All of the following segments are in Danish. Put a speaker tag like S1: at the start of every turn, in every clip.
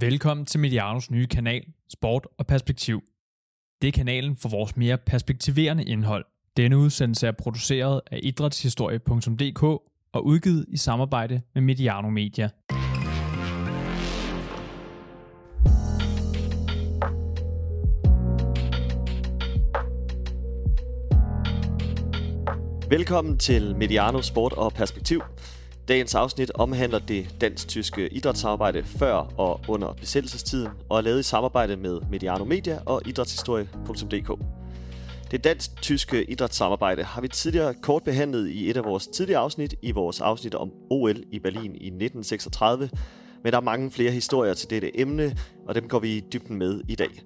S1: Velkommen til Medianos nye kanal, Sport og Perspektiv. Det er kanalen for vores mere perspektiverende indhold. Denne udsendelse er produceret af idrætshistorie.dk og udgivet i samarbejde med Mediano Media.
S2: Velkommen til Mediano Sport og Perspektiv. Dagens afsnit omhandler det dansk-tyske idrætsarbejde før og under besættelsestiden og er lavet i samarbejde med Mediano Media og idrætshistorie.dk. Det dansk-tyske idrætssamarbejde har vi tidligere kort behandlet i et af vores tidligere afsnit i vores afsnit om OL i Berlin i 1936, men der er mange flere historier til dette emne, og dem går vi i dybden med i dag.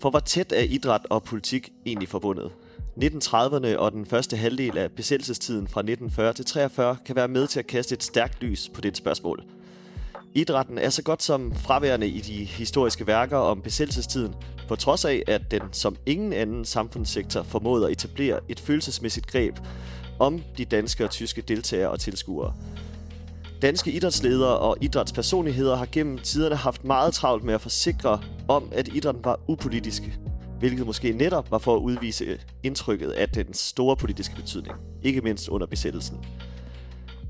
S2: For hvor tæt er idræt og politik egentlig forbundet? 1930'erne og den første halvdel af besættelsestiden fra 1940 til 43 kan være med til at kaste et stærkt lys på det spørgsmål. Idrætten er så godt som fraværende i de historiske værker om besættelsestiden, på trods af, at den som ingen anden samfundssektor formåede at etablere et følelsesmæssigt greb om de danske og tyske deltagere og tilskuere. Danske idrætsledere og idrætspersonligheder har gennem tiderne haft meget travlt med at forsikre om, at idrætten var upolitisk, hvilket måske netop var for at udvise øh, indtrykket af den store politiske betydning, ikke mindst under besættelsen.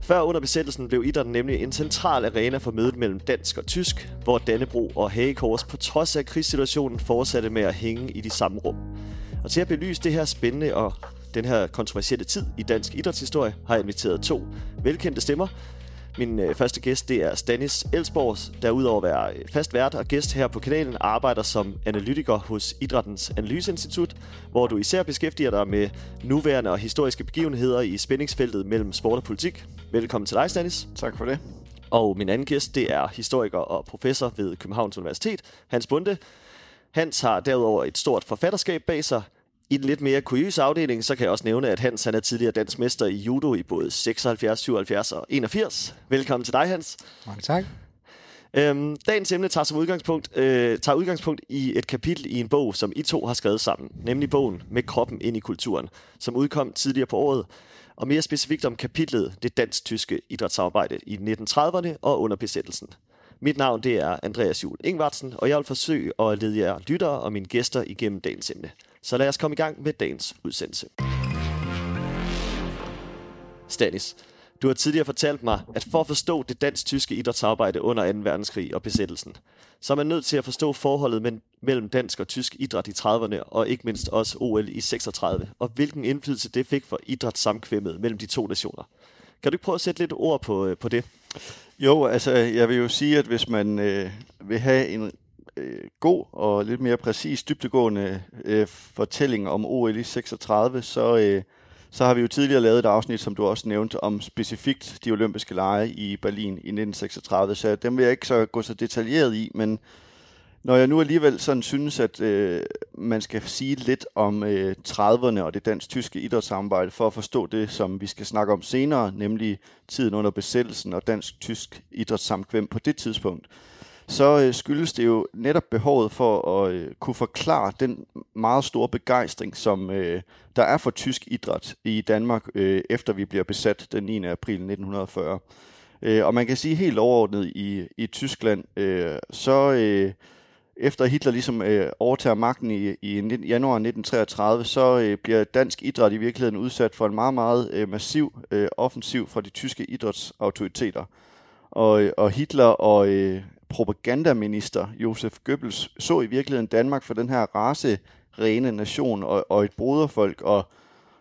S2: Før under besættelsen blev idrætten nemlig en central arena for mødet mellem dansk og tysk, hvor Dannebro og Hagekors på trods af krigssituationen fortsatte med at hænge i de samme rum. Og til at belyse det her spændende og den her kontroversielle tid i dansk idrætshistorie, har jeg inviteret to velkendte stemmer, min øh, første gæst det er Stanis Elsborg, der udover at være øh, fast vært og gæst her på kanalen, arbejder som analytiker hos Idrættens Analyseinstitut, hvor du især beskæftiger dig med nuværende og historiske begivenheder i spændingsfeltet mellem sport og politik. Velkommen til dig, Stanis.
S3: Tak for det.
S2: Og min anden gæst, det er historiker og professor ved Københavns Universitet, Hans Bunde. Hans har derudover et stort forfatterskab bag sig, i den lidt mere kuriøse afdeling, så kan jeg også nævne, at Hans han er tidligere dansk mester i judo i både 76, 77 og 81. Velkommen til dig, Hans.
S3: Mange tak.
S2: Øhm, dagens emne tager, som udgangspunkt, øh, tager udgangspunkt i et kapitel i en bog, som I to har skrevet sammen, nemlig bogen Med kroppen ind i kulturen, som udkom tidligere på året, og mere specifikt om kapitlet Det dansk-tyske idrætssamarbejde i 1930'erne og under besættelsen. Mit navn det er Andreas Juhl Ingvartsen, og jeg vil forsøge at lede jer lyttere og mine gæster igennem dagens emne. Så lad os komme i gang med dagens udsendelse. Stanis, du har tidligere fortalt mig, at for at forstå det dansk-tyske idrætsarbejde under 2. verdenskrig og besættelsen, så er man nødt til at forstå forholdet mellem dansk og tysk idræt i 30'erne, og ikke mindst også OL i 36, og hvilken indflydelse det fik for idrætssamkvemmet mellem de to nationer. Kan du ikke prøve at sætte lidt ord på, øh, på det?
S3: Jo, altså jeg vil jo sige, at hvis man øh, vil have en øh, god og lidt mere præcis dybtegående øh, fortælling om OL i 36, så, øh, så har vi jo tidligere lavet et afsnit, som du også nævnte, om specifikt de olympiske lege i Berlin i 1936, så dem vil jeg ikke så gå så detaljeret i, men når jeg nu alligevel sådan synes, at øh, man skal sige lidt om øh, 30'erne og det dansk-tyske idrætssamarbejde for at forstå det, som vi skal snakke om senere, nemlig tiden under besættelsen og dansk-tysk idrætssamkvem på det tidspunkt, så øh, skyldes det jo netop behovet for at øh, kunne forklare den meget store begejstring, som øh, der er for tysk idræt i Danmark, øh, efter vi bliver besat den 9. april 1940. Øh, og man kan sige helt overordnet i, i Tyskland, øh, så... Øh, efter Hitler ligesom øh, overtager magten i, i januar 1933, så øh, bliver dansk idræt i virkeligheden udsat for en meget, meget øh, massiv øh, offensiv fra de tyske idrætsautoriteter. Og, øh, og Hitler og øh, propagandaminister Josef Goebbels så i virkeligheden Danmark for den her race-rene nation og, og et broderfolk. Og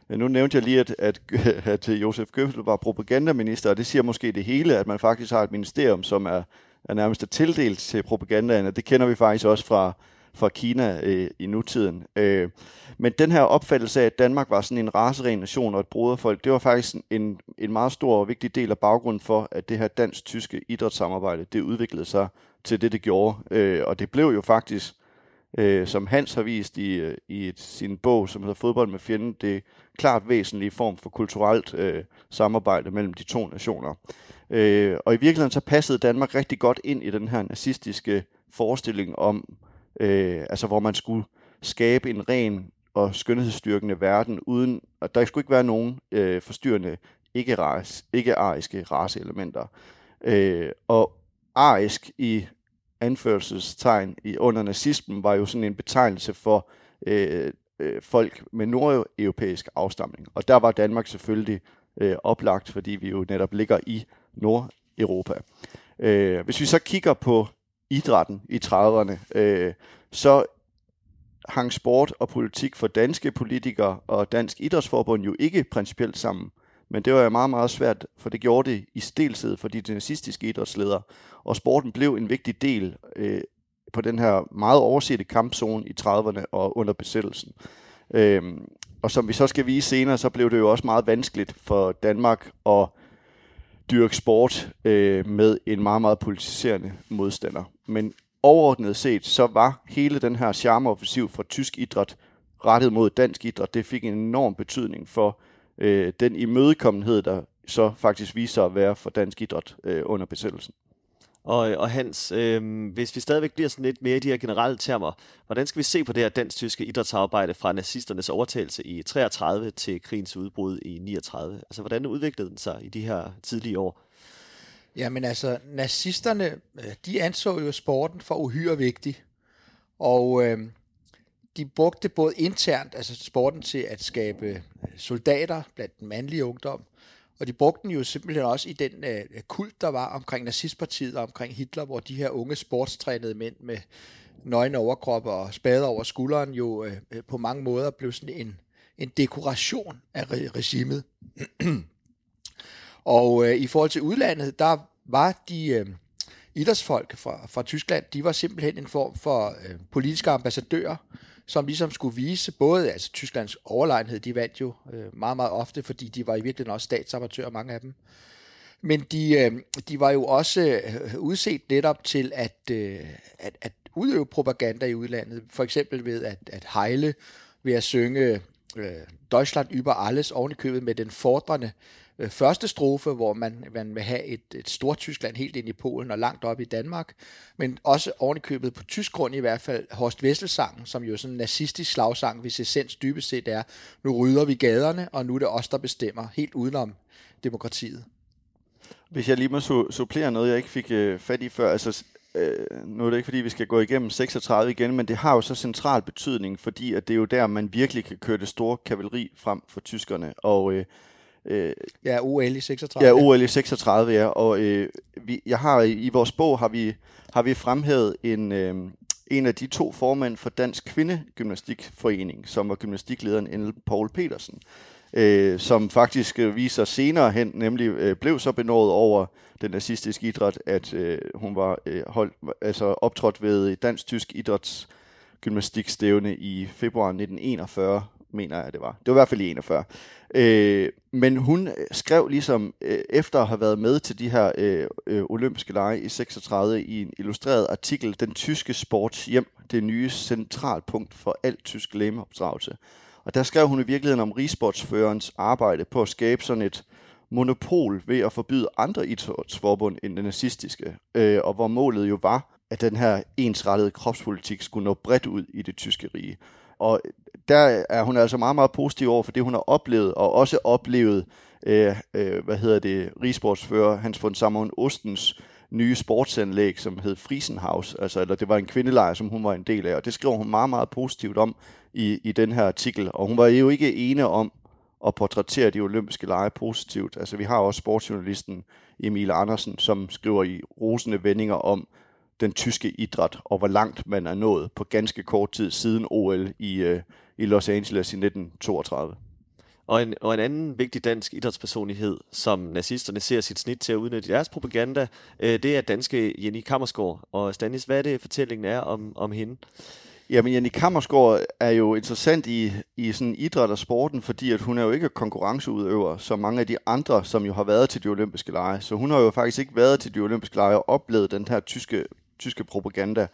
S3: nu nævnte jeg lige, at, at, at Josef Goebbels var propagandaminister, og det siger måske det hele, at man faktisk har et ministerium, som er, er nærmest tildelt til propagandaen, og det kender vi faktisk også fra, fra Kina øh, i nutiden. Øh, men den her opfattelse af, at Danmark var sådan en raseren nation og et broderfolk, det var faktisk en, en meget stor og vigtig del af baggrunden for, at det her dansk-tyske idrætssamarbejde, det udviklede sig til det, det gjorde. Øh, og det blev jo faktisk, øh, som Hans har vist i, øh, i et, sin bog, som hedder Fodbold med fjenden, det klart væsentlige form for kulturelt øh, samarbejde mellem de to nationer. Øh, og i virkeligheden så passede Danmark rigtig godt ind i den her nazistiske forestilling om, øh, altså hvor man skulle skabe en ren og skønhedsstyrkende verden, uden at der skulle ikke være nogen øh, forstyrrende ikke-ariske ikke raceelementer. Øh, og arisk i anførselstegn i, under nazismen var jo sådan en betegnelse for øh, øh, folk med nordeuropæisk afstamning. Og der var Danmark selvfølgelig øh, oplagt, fordi vi jo netop ligger i Nordeuropa. Øh, hvis vi så kigger på idrætten i 30'erne, øh, så hang sport og politik for danske politikere og Dansk Idrætsforbund jo ikke principielt sammen. Men det var jo meget, meget svært, for det gjorde det i stilsed for de nazistiske idrætsledere. Og sporten blev en vigtig del øh, på den her meget oversette kampzone i 30'erne og under besættelsen. Øhm, og som vi så skal vise senere, så blev det jo også meget vanskeligt for Danmark at dyrke sport øh, med en meget, meget politiserende modstander. Men overordnet set, så var hele den her charmeoffensiv fra tysk idræt rettet mod dansk idræt, det fik en enorm betydning for øh, den imødekommenhed, der så faktisk viser at være for dansk idræt øh, under besættelsen.
S2: Og, og Hans, øh, hvis vi stadigvæk bliver sådan lidt mere i de her generelle termer, hvordan skal vi se på det her dansk-tyske idrætsarbejde fra nazisternes overtagelse i 33 til krigens udbrud i 39? Altså, hvordan udviklede den sig i de her tidlige år?
S4: Jamen altså, nazisterne, øh, de anså jo sporten for uhyre vigtig. Og øh, de brugte både internt, altså sporten til at skabe soldater blandt den mandlige ungdom, og de brugte den jo simpelthen også i den øh, kult, der var omkring nazistpartiet og omkring Hitler, hvor de her unge sportstrænede mænd med nøgne overkroppe og spader over skulderen jo øh, på mange måder blev sådan en, en dekoration af re- regimet. og øh, i forhold til udlandet, der var de øh, idrætsfolk fra, fra Tyskland, de var simpelthen en form for øh, politiske ambassadører, som ligesom skulle vise både, altså Tysklands overlegenhed, de vandt jo øh, meget, meget ofte, fordi de var i virkeligheden også statsamatører, mange af dem. Men de, øh, de var jo også øh, udset netop til at, øh, at, at udøve propaganda i udlandet, for eksempel ved at, at hejle, ved at synge øh, Deutschland über alles ovenikøbet med den fordrende øh, første strofe, hvor man, man vil have et, et stort Tyskland helt ind i Polen og langt op i Danmark, men også ovenikøbet på tysk grund i hvert fald Horst Wessel-sangen, som jo er sådan en nazistisk slagsang, hvis essens dybest set er, nu rydder vi gaderne, og nu er det os, der bestemmer, helt udenom demokratiet.
S3: Hvis jeg lige må su- supplere noget, jeg ikke fik øh, fat i før, altså øh, nu er det ikke fordi, vi skal gå igennem 36 igen, men det har jo så central betydning, fordi at det er jo der, man virkelig kan køre det store kavaleri frem for tyskerne, og øh,
S4: Øh, ja, OL i 36.
S3: Ja, OL i 36, ja. Og øh, vi, jeg har i vores bog har vi har vi fremhævet en øh, en af de to formænd for Dansk Kvindegymnastikforening, som var gymnastiklederen Ellen Paul Petersen, øh, som faktisk øh, viser senere hen, nemlig øh, blev så benådet over den nazistiske idræt, at øh, hun var øh, holdt, altså optrådt ved dansk-tysk idræts gymnastikstævne i februar 1941, mener jeg, det var. Det var i hvert fald i 41. Øh, men hun skrev ligesom, øh, efter at have været med til de her øh, øh, olympiske lege i 36, i en illustreret artikel, Den tyske sports hjem, det nye centralpunkt for alt tysk lægeopdragelse. Og der skrev hun i virkeligheden om rigsportsførerens arbejde på at skabe sådan et monopol ved at forbyde andre idrætsforbund end den nazistiske, øh, og hvor målet jo var, at den her ensrettede kropspolitik skulle nå bredt ud i det tyske rige. Og der er hun altså meget, meget positiv over for det, hun har oplevet, og også oplevet, øh, øh, hvad hedder det, rigsportsfører Hans von Samon Ostens nye sportsanlæg, som hed Friesenhaus, altså, eller det var en kvindelejr, som hun var en del af, og det skriver hun meget, meget positivt om i, i den her artikel, og hun var jo ikke ene om at portrættere de olympiske lege positivt. Altså vi har også sportsjournalisten Emil Andersen, som skriver i rosende vendinger om, den tyske idræt, og hvor langt man er nået på ganske kort tid siden OL i, øh, i Los Angeles i 1932.
S2: Og en, og en anden vigtig dansk idrætspersonlighed, som nazisterne ser sit snit til at udnytte deres propaganda, øh, det er danske Jenny Kammersgaard. Og Stanis, hvad er det, fortællingen er om, om hende?
S3: Jamen, Jenny Kammersgaard er jo interessant i, i sådan idræt og sporten, fordi at hun er jo ikke konkurrenceudøver, som mange af de andre, som jo har været til de olympiske lege. Så hun har jo faktisk ikke været til de olympiske lege og oplevet den her tyske tyske propaganda.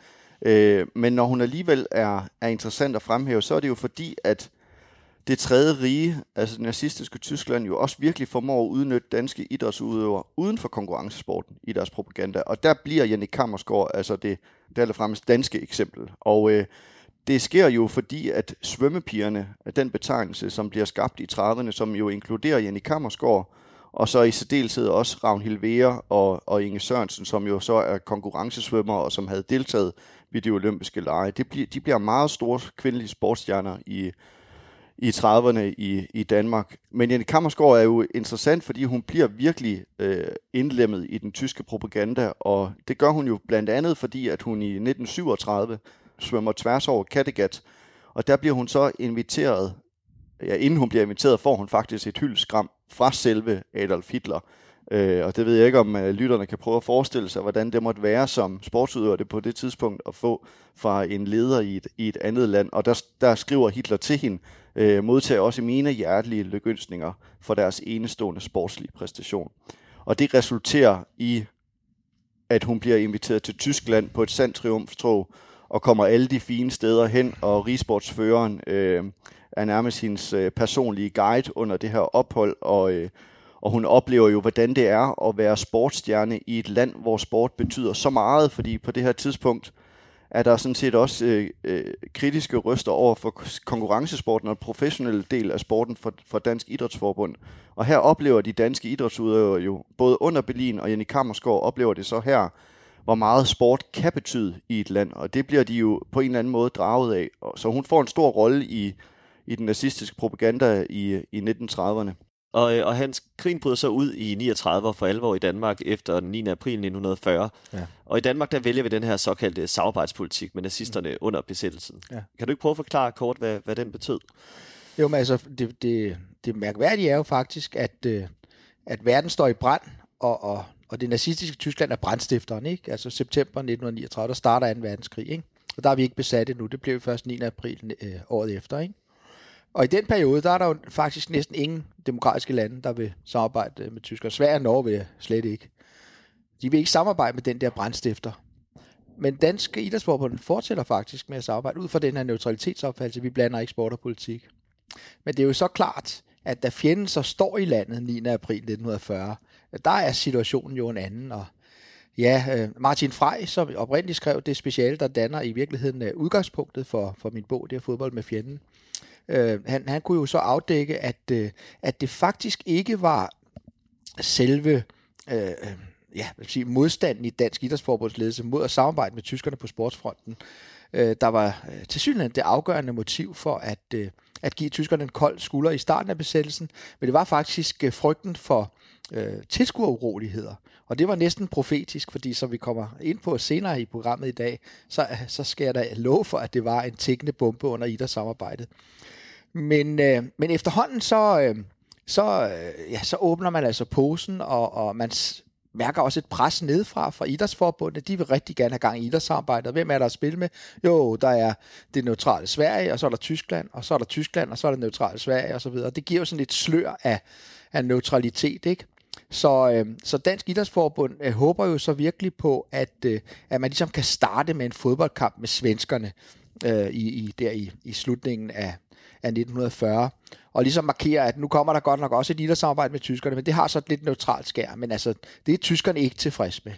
S3: Øh, men når hun alligevel er, er interessant at fremhæve, så er det jo fordi, at det tredje rige, altså det nazistiske Tyskland, jo også virkelig formår at udnytte danske idrætsudøvere uden for konkurrencesporten i deres propaganda. Og der bliver Jenny Kammersgaard altså det, det allerfremmest danske eksempel. Og øh, det sker jo fordi, at svømmepigerne, den betegnelse, som bliver skabt i 30'erne, som jo inkluderer Jenny Kammersgaard, og så i særdeleshed også Ravn Vera og, og Inge Sørensen, som jo så er konkurrencesvømmer og som havde deltaget ved de olympiske lege. Det bliver, de bliver meget store kvindelige sportsstjerner i, i 30'erne i, i Danmark. Men Jenny Kammersgaard er jo interessant, fordi hun bliver virkelig øh, indlemmet i den tyske propaganda, og det gør hun jo blandt andet, fordi at hun i 1937 svømmer tværs over Kattegat, og der bliver hun så inviteret, ja, inden hun bliver inviteret, får hun faktisk et hyldskram fra selve Adolf Hitler. Øh, og det ved jeg ikke, om øh, lytterne kan prøve at forestille sig, hvordan det måtte være som sportsudøver det på det tidspunkt at få fra en leder i et, i et andet land. Og der, der skriver Hitler til hende, øh, modtager også mine hjertelige lykønsninger for deres enestående sportslige præstation. Og det resulterer i, at hun bliver inviteret til Tyskland på et sandt triumftog, og kommer alle de fine steder hen, og rigsportsføreren øh, er nærmest hendes øh, personlige guide under det her ophold, og, øh, og hun oplever jo, hvordan det er at være sportsstjerne i et land, hvor sport betyder så meget, fordi på det her tidspunkt er der sådan set også øh, øh, kritiske røster over for konkurrencesporten og professionelle del af sporten for, for Dansk Idrætsforbund. Og her oplever de danske idrætsudøvere jo, både under Berlin og Jenny Kammersgaard oplever det så her, hvor meget sport kan betyde i et land, og det bliver de jo på en eller anden måde draget af. Så hun får en stor rolle i, i den nazistiske propaganda i, i 1930'erne.
S2: Og, øh, og hans krigen bryder så ud i 39 for alvor i Danmark efter den 9. april 1940. Ja. Og i Danmark der vælger vi den her såkaldte samarbejdspolitik med nazisterne mm. under besættelsen. Ja. Kan du ikke prøve at forklare kort, hvad, hvad den betød?
S4: Jo, men altså, det, det, det mærkværdige er jo faktisk, at, øh, at verden står i brand, og, og, og det nazistiske Tyskland er brandstifteren, ikke? Altså september 1939, der starter 2. verdenskrig, ikke? Og der er vi ikke besat endnu, det blev først 9. april øh, året efter, ikke? Og i den periode, der er der jo faktisk næsten ingen demokratiske lande, der vil samarbejde med Tyskland. Sverige og Norge vil slet ikke. De vil ikke samarbejde med den der brændstifter. Men Danske Idrætsforbund fortsætter faktisk med at samarbejde ud fra den her neutralitetsopfattelse. Vi blander ikke sport og politik. Men det er jo så klart, at da fjenden så står i landet 9. april 1940, der er situationen jo en anden. Og ja, øh, Martin Frey, som oprindeligt skrev det speciale, der danner i virkeligheden øh, udgangspunktet for, for min bog, det er fodbold med fjenden. Øh, han, han kunne jo så afdække, at, øh, at det faktisk ikke var selve øh, øh ja, vil sige, modstanden i Dansk Idrætsforbundsledelse mod at samarbejde med tyskerne på sportsfronten, øh, der var øh, til synligheden det afgørende motiv for at, øh, at give tyskerne en kold skulder i starten af besættelsen, men det var faktisk øh, frygten for øh, tilskueruroligheder. Og det var næsten profetisk, fordi som vi kommer ind på senere i programmet i dag, så, så skal jeg da love for, at det var en tækkende bombe under idrætssamarbejdet. Men, øh, men efterhånden så, øh, så, øh, ja, så åbner man altså posen, og, og man mærker også et pres nedefra fra idrætsforbundet. De vil rigtig gerne have gang i idrætssamarbejdet. Hvem er der at spille med? Jo, der er det neutrale Sverige, og så er der Tyskland, og så er der Tyskland, og så er der neutrale Sverige, og så videre. Det giver jo sådan lidt slør af, af neutralitet, ikke? Så, øh, så Dansk Idrætsforbund øh, håber jo så virkelig på, at, øh, at man ligesom kan starte med en fodboldkamp med svenskerne øh, i, i, der i, i slutningen af, af 1940, og ligesom markere, at nu kommer der godt nok også et idrætssamarbejde med tyskerne, men det har så et lidt neutralt skær, men altså, det er tyskerne ikke tilfreds med.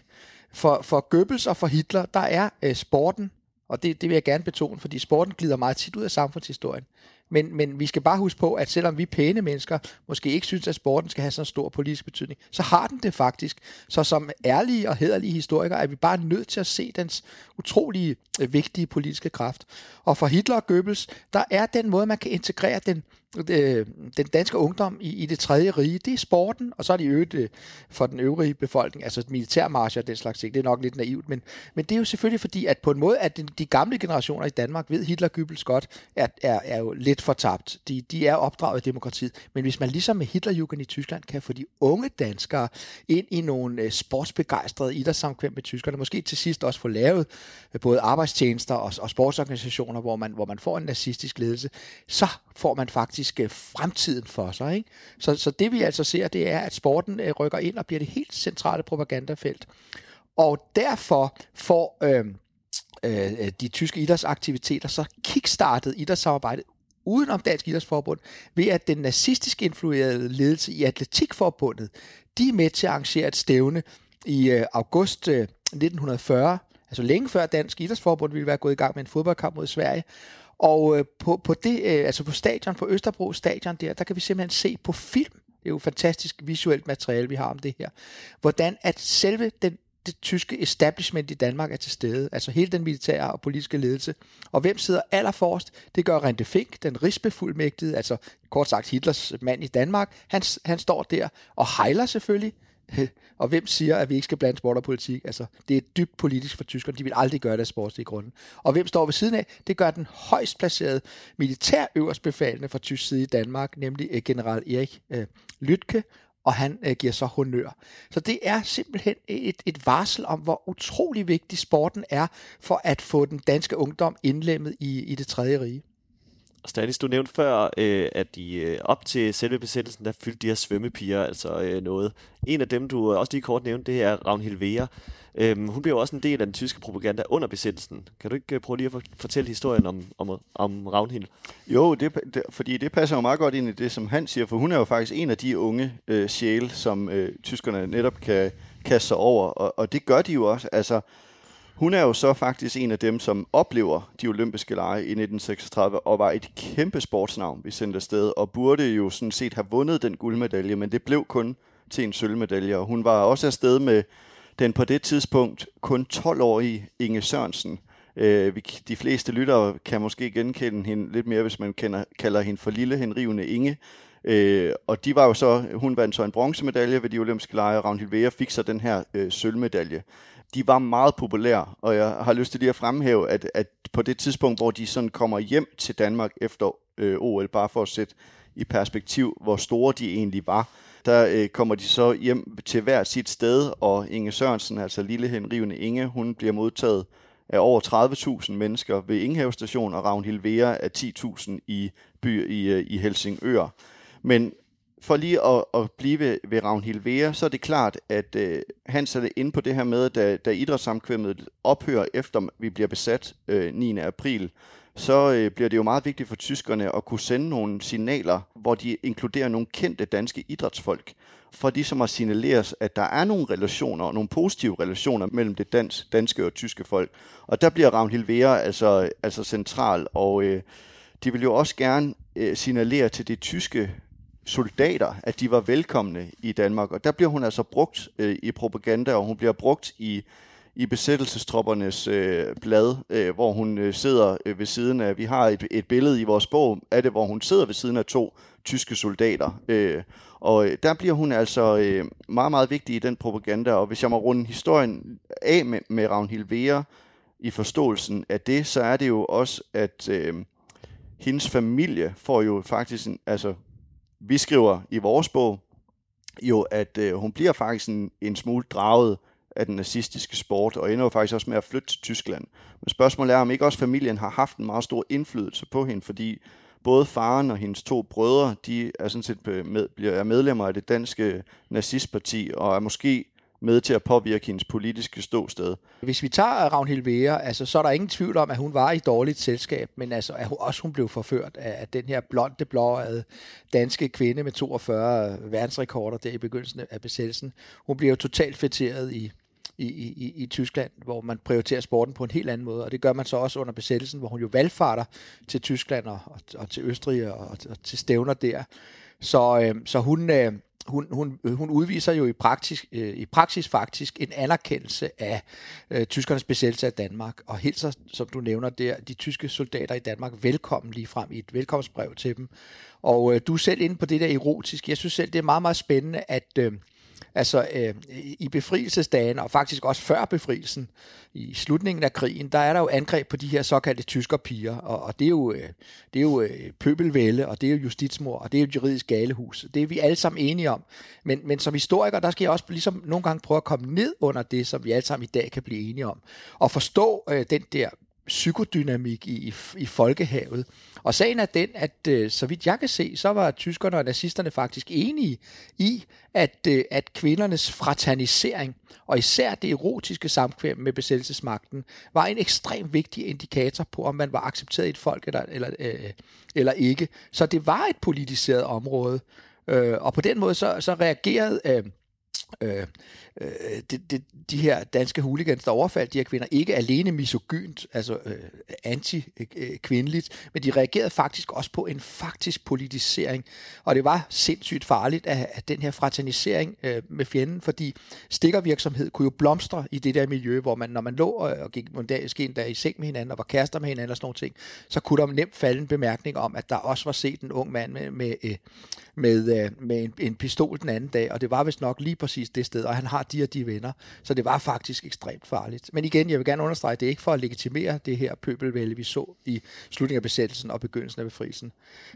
S4: For, for Goebbels og for Hitler, der er øh, sporten, og det, det vil jeg gerne betone, fordi sporten glider meget tit ud af samfundshistorien. Men, men vi skal bare huske på, at selvom vi pæne mennesker måske ikke synes, at sporten skal have så stor politisk betydning, så har den det faktisk. Så som ærlige og hederlige historikere er vi bare nødt til at se dens utrolige øh, vigtige politiske kraft. Og for Hitler og Goebbels, der er den måde, man kan integrere den øh, den danske ungdom i, i det tredje rige, det er sporten, og så er de øvrigt øh, for den øvrige befolkning, altså militærmarscher og den slags ting, det er nok lidt naivt, men, men det er jo selvfølgelig fordi, at på en måde, at de, de gamle generationer i Danmark ved Hitler Goebbels godt, er, er, er jo lidt fortabt. De, de er opdraget i demokratiet, men hvis man ligesom med Hitlerjugend i Tyskland kan få de unge danskere ind i nogle øh, sportsbegejstrede idrætssamkvem med tyskerne, måske til sidst også få lavet øh, både arbejdstjenester og, og sportsorganisationer, hvor man, hvor man får en nazistisk ledelse, så får man faktisk faktisk fremtiden for sig. Ikke? Så, så det vi altså ser, det er, at sporten øh, rykker ind og bliver det helt centrale propagandafelt. Og derfor får øh, øh, de tyske idrætsaktiviteter så kickstartet idrætssamarbejdet uden om Dansk Idrætsforbund, ved at den nazistisk influerede ledelse i Atletikforbundet, de er med til at arrangere et stævne i øh, august øh, 1940, altså længe før Dansk Idrætsforbund ville være gået i gang med en fodboldkamp mod Sverige. Og øh, på, på det, øh, altså på stadion, på Østerbro stadion der, der kan vi simpelthen se på film Det er jo fantastisk visuelt materiale, vi har om det her. Hvordan at selve den det tyske establishment i Danmark er til stede, altså hele den militære og politiske ledelse. Og hvem sidder allerforrest? Det gør Rente Fink, den rigsbefuldmægtigede, altså kort sagt Hitlers mand i Danmark. Han, han står der og hejler selvfølgelig og hvem siger, at vi ikke skal blande sport og politik? Altså, det er dybt politisk for tyskerne. De vil aldrig gøre det af sportslige grunde. Og hvem står ved siden af? Det gør den højst placerede militær øverstbefalende fra tysk side i Danmark, nemlig øh, general Erik øh, Lytke, og han øh, giver så honør. Så det er simpelthen et, et varsel om, hvor utrolig vigtig sporten er for at få den danske ungdom indlemmet i, i det tredje rige.
S2: Stanis, du nævnte før, øh, at de øh, op til selve besættelsen, der fyldte de her svømmepiger altså øh, noget. En af dem, du øh, også lige kort nævnte, det er Ragnhild Vera. Øhm, hun blev også en del af den tyske propaganda under besættelsen. Kan du ikke øh, prøve lige at fortælle historien om, om, om Ragnhild?
S3: Jo, det, det, fordi det passer jo meget godt ind i det, som han siger, for hun er jo faktisk en af de unge øh, sjæle, som øh, tyskerne netop kan kaste sig over, og, og det gør de jo også. Altså, hun er jo så faktisk en af dem, som oplever de olympiske lege i 1936, og var et kæmpe sportsnavn, vi sendte afsted, og burde jo sådan set have vundet den guldmedalje, men det blev kun til en sølvmedalje, og hun var også afsted med den på det tidspunkt kun 12-årige Inge Sørensen. Øh, vi, de fleste lyttere kan måske genkende hende lidt mere, hvis man kender, kalder hende for lille henrivende Inge. Øh, og de var jo så, hun vandt så en bronzemedalje ved de olympiske lege, og Ragnhild Vea fik så den her øh, sølvmedalje de var meget populære, og jeg har lyst til lige at fremhæve, at, at på det tidspunkt, hvor de sådan kommer hjem til Danmark efter øh, OL, bare for at sætte i perspektiv, hvor store de egentlig var, der øh, kommer de så hjem til hver sit sted, og Inge Sørensen, altså lille henrivende Inge, hun bliver modtaget af over 30.000 mennesker ved Ingehave station, og Ravn Vera af 10.000 i, by, i, øh, i Helsingør. Men for lige at, at blive ved, ved Ravnhild Vera, så er det klart, at øh, han satte ind på det her med, da, da idrætssamkvemmet ophører efter vi bliver besat øh, 9. april, så øh, bliver det jo meget vigtigt for tyskerne at kunne sende nogle signaler, hvor de inkluderer nogle kendte danske idrætsfolk, for ligesom at signalere, at der er nogle relationer, nogle positive relationer mellem det dans, danske og tyske folk. Og der bliver Ragnhild Vera altså, altså central, og øh, de vil jo også gerne øh, signalere til det tyske soldater, at de var velkomne i Danmark. Og der bliver hun altså brugt øh, i propaganda, og hun bliver brugt i, i besættelsestroppernes øh, blad, øh, hvor hun øh, sidder øh, ved siden af, vi har et, et billede i vores bog af det, hvor hun sidder ved siden af to tyske soldater. Øh, og øh, der bliver hun altså øh, meget, meget vigtig i den propaganda, og hvis jeg må runde historien af med, med Ragnhild Vera i forståelsen af det, så er det jo også, at øh, hendes familie får jo faktisk en, altså vi skriver i vores bog jo, at øh, hun bliver faktisk en, en smule draget af den nazistiske sport, og ender jo faktisk også med at flytte til Tyskland. Men spørgsmålet er, om ikke også familien har haft en meget stor indflydelse på hende, fordi både faren og hendes to brødre, de er sådan set øh, med, bliver medlemmer af det danske nazistparti, og er måske med til at påvirke hendes politiske ståsted.
S4: Hvis vi tager øh, Ragnhild Vera, altså, så er der ingen tvivl om, at hun var i dårligt selskab, men altså, at hun, også hun blev forført af, af den her blonde, blåede danske kvinde med 42 øh, verdensrekorder der i begyndelsen af besættelsen. Hun bliver jo totalt fætteret i, i, i, i Tyskland, hvor man prioriterer sporten på en helt anden måde, og det gør man så også under besættelsen, hvor hun jo valgfarter til Tyskland og, og, og til Østrig og, og, og til stævner der. Så, øh, så hun, øh, hun, hun, øh, hun udviser jo i praksis, øh, i praksis faktisk en anerkendelse af øh, tyskernes besættelse af Danmark, og hilser, som du nævner der, de tyske soldater i Danmark velkommen lige frem i et velkomstbrev til dem. Og øh, du er selv inde på det der erotisk. Jeg synes selv, det er meget, meget spændende, at, øh, Altså øh, i befrielsesdagen, og faktisk også før befrielsen, i slutningen af krigen, der er der jo angreb på de her såkaldte tyskerpiger, og, og det er jo, øh, det er jo øh, pøbelvælde, og det er jo justitsmord, og det er jo juridisk galehus. Det er vi alle sammen enige om. Men, men som historiker, der skal jeg også ligesom nogle gange prøve at komme ned under det, som vi alle sammen i dag kan blive enige om, og forstå øh, den der psykodynamik i, i, i folkehavet. Og sagen er den, at øh, så vidt jeg kan se, så var tyskerne og nazisterne faktisk enige i, at, øh, at kvindernes fraternisering, og især det erotiske samkvem med besættelsesmagten, var en ekstremt vigtig indikator på, om man var accepteret i et folk eller, eller, øh, eller ikke. Så det var et politiseret område, øh, og på den måde så, så reagerede... Øh, øh, øh, det, det, de her danske hooligans, der overfaldt de her kvinder, ikke alene misogynt, altså øh, anti-kvindeligt, men de reagerede faktisk også på en faktisk politisering. Og det var sindssygt farligt at, at den her fraternisering øh, med fjenden, fordi stikkervirksomhed kunne jo blomstre i det der miljø, hvor man, når man lå og, og gik måske endda i seng med hinanden og var kærester med hinanden og sådan nogle ting, så kunne der nemt falde en bemærkning om, at der også var set en ung mand med, med, øh, med, øh, med en, en pistol den anden dag, og det var vist nok lige præcis det sted, og han har de og de venner, så det var faktisk ekstremt farligt. Men igen, jeg vil gerne understrege, at det er ikke for at legitimere det her pøbelvælde, vi så i slutningen af besættelsen og begyndelsen af befrielsen.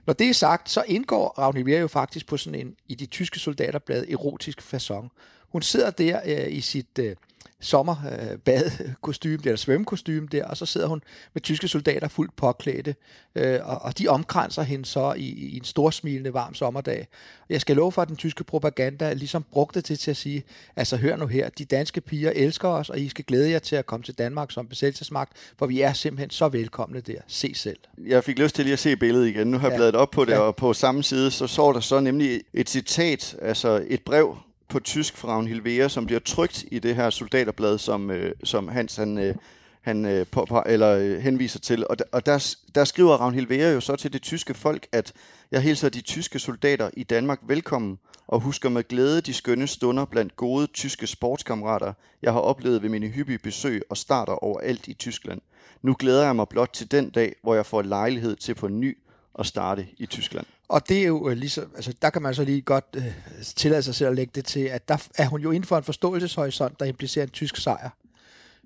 S4: Når det er sagt, så indgår Ragnhild jo faktisk på sådan en, i de tyske soldaterblad, erotisk façon. Hun sidder der øh, i sit øh, sommerbadkostyme, eller svømmekostyme der, og så sidder hun med tyske soldater fuldt påklædte, øh, og, og de omkranser hende så i, i en storsmilende varm sommerdag. Jeg skal love for, at den tyske propaganda ligesom brugte det til at sige, altså hør nu her, de danske piger elsker os, og I skal glæde jer til at komme til Danmark som besættelsesmagt, for vi er simpelthen så velkomne der. Se selv.
S3: Jeg fik lyst til lige at se billedet igen. Nu har jeg ja. bladet op på det, ja. og på samme side, så så der så nemlig et citat, altså et brev på tysk fra Ragnhild som bliver trygt i det her soldaterblad, som, øh, som Hans han, øh, han øh, på, på, eller, øh, henviser til. Og, der, og der, der skriver Ravn Vera jo så til det tyske folk, at jeg hilser de tyske soldater i Danmark velkommen, og husker med glæde de skønne stunder blandt gode tyske sportskammerater, jeg har oplevet ved mine hyppige besøg og starter overalt i Tyskland. Nu glæder jeg mig blot til den dag, hvor jeg får lejlighed til på ny at starte i Tyskland.
S4: Og det er jo øh, ligesom, altså der kan man så lige godt øh, tillade sig selv at lægge det til, at der er hun jo inden for en forståelseshorisont, der implicerer en tysk sejr.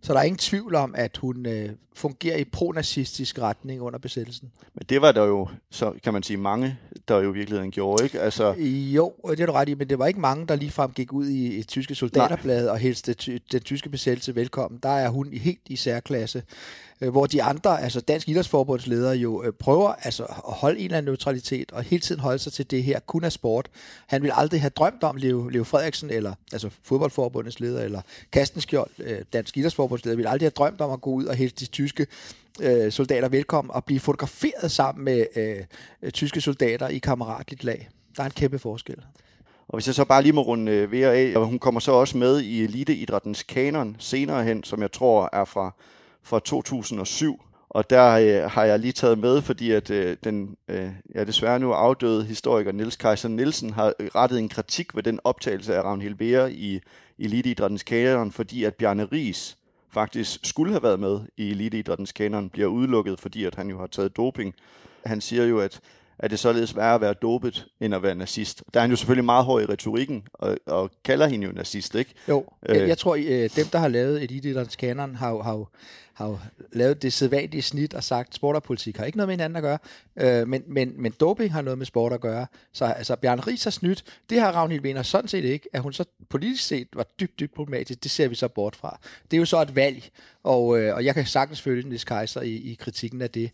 S4: Så der er ingen tvivl om, at hun øh, fungerer i pronazistisk retning under besættelsen.
S3: Men det var der jo, så kan man sige, mange, der jo i virkeligheden gjorde, ikke?
S4: Altså... Jo, det er du ret i, men det var ikke mange, der ligefrem gik ud i et tyske soldaterblad Nej. og helst den tyske besættelse velkommen. Der er hun helt i særklasse. Øh, hvor de andre, altså Dansk Idrætsforbunds ledere jo øh, prøver altså, at holde en eller anden neutralitet, og hele tiden holde sig til det her kun af sport. Han vil aldrig have drømt om, Leo, Leo Frederiksen, eller altså fodboldforbundets leder, eller Kastenskjold, øh, Dansk Idrætsforbunds leder, vil aldrig have drømt om at gå ud og hilse de tyske øh, soldater velkommen og blive fotograferet sammen med øh, øh tyske soldater i kammeratligt lag. Der er en kæmpe forskel.
S3: Og hvis jeg så bare lige må runde øh, VRA, af, og hun kommer så også med i eliteidrættens kanon senere hen, som jeg tror er fra fra 2007. Og der øh, har jeg lige taget med, fordi at øh, den øh, ja, desværre nu afdøde historiker Niels Kaiser Nielsen har rettet en kritik ved den optagelse af Ravn Hilbera i Eliteidrættens kanon, fordi at Bjarne Ries faktisk skulle have været med i Eliteidrættens kanon, bliver udelukket, fordi at han jo har taget doping. Han siger jo, at er det således værre at være dopet, end at være nazist. Der er han jo selvfølgelig meget hård i retorikken, og, og kalder hende jo nazist, ikke?
S4: Jo, øh. jeg, jeg tror, øh, dem, der har lavet Eliteidrættens kanon, har, har, har jo lavet det sædvanlige snit og sagt, sport og politik har ikke noget med hinanden at gøre, øh, men, men, men doping har noget med sport at gøre. Så altså, Bjørn Ries har snydt, det har Ragnhild Wiener sådan set ikke. At hun så politisk set var dybt, dybt problematisk, det ser vi så bort fra. Det er jo så et valg, og, øh, og jeg kan sagtens følge Niels Kaiser i, i kritikken af det.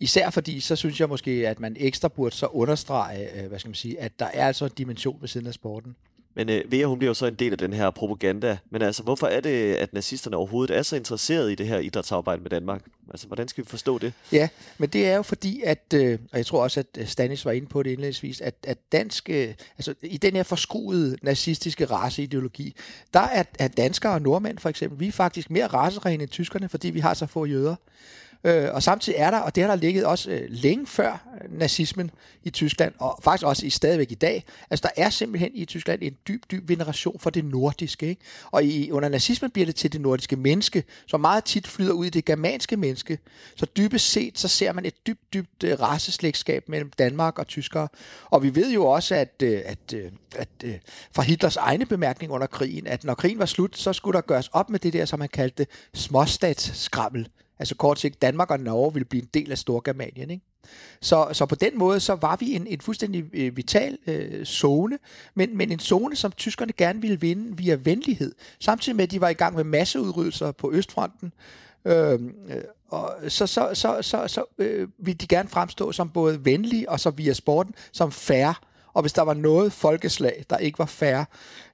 S4: Især fordi, så synes jeg måske, at man ekstra burde så understrege, øh, hvad skal man sige, at der er altså en dimension ved siden af sporten.
S2: Men øh, Vera, hun bliver jo så en del af den her propaganda. Men altså, hvorfor er det, at nazisterne overhovedet er så interesserede i det her idrætsarbejde med Danmark? Altså, hvordan skal vi forstå det?
S4: Ja, men det er jo fordi, at, øh, og jeg tror også, at Stanis var inde på det indledningsvis, at, at dansk, øh, altså i den her forskruede nazistiske raceideologi, der er, er danskere og nordmænd for eksempel, vi er faktisk mere racerene end tyskerne, fordi vi har så få jøder. Øh, og samtidig er der, og det har der ligget også øh, længe før øh, nazismen i Tyskland, og faktisk også i stadigvæk i dag, altså der er simpelthen i Tyskland en dyb, dyb veneration for det nordiske. Ikke? Og i, under nazismen bliver det til det nordiske menneske, som meget tit flyder ud i det germanske menneske. Så dybest set, så ser man et dybt, dybt øh, raceslægtskab mellem Danmark og tyskere. Og vi ved jo også, at, øh, at, øh, at øh, fra Hitlers egne bemærkning under krigen, at når krigen var slut, så skulle der gøres op med det der, som han kaldte småstatsskræmmel. Altså kort sigt, Danmark og Norge ville blive en del af Storgermanien. Ikke? Så, så på den måde, så var vi en, en fuldstændig øh, vital øh, zone, men, men en zone, som tyskerne gerne ville vinde via venlighed. Samtidig med, at de var i gang med masseudrydelser på Østfronten, øhm, øh, og så, så, så, så, så øh, ville de gerne fremstå som både venlige og så via sporten som færre og hvis der var noget folkeslag, der ikke var færre,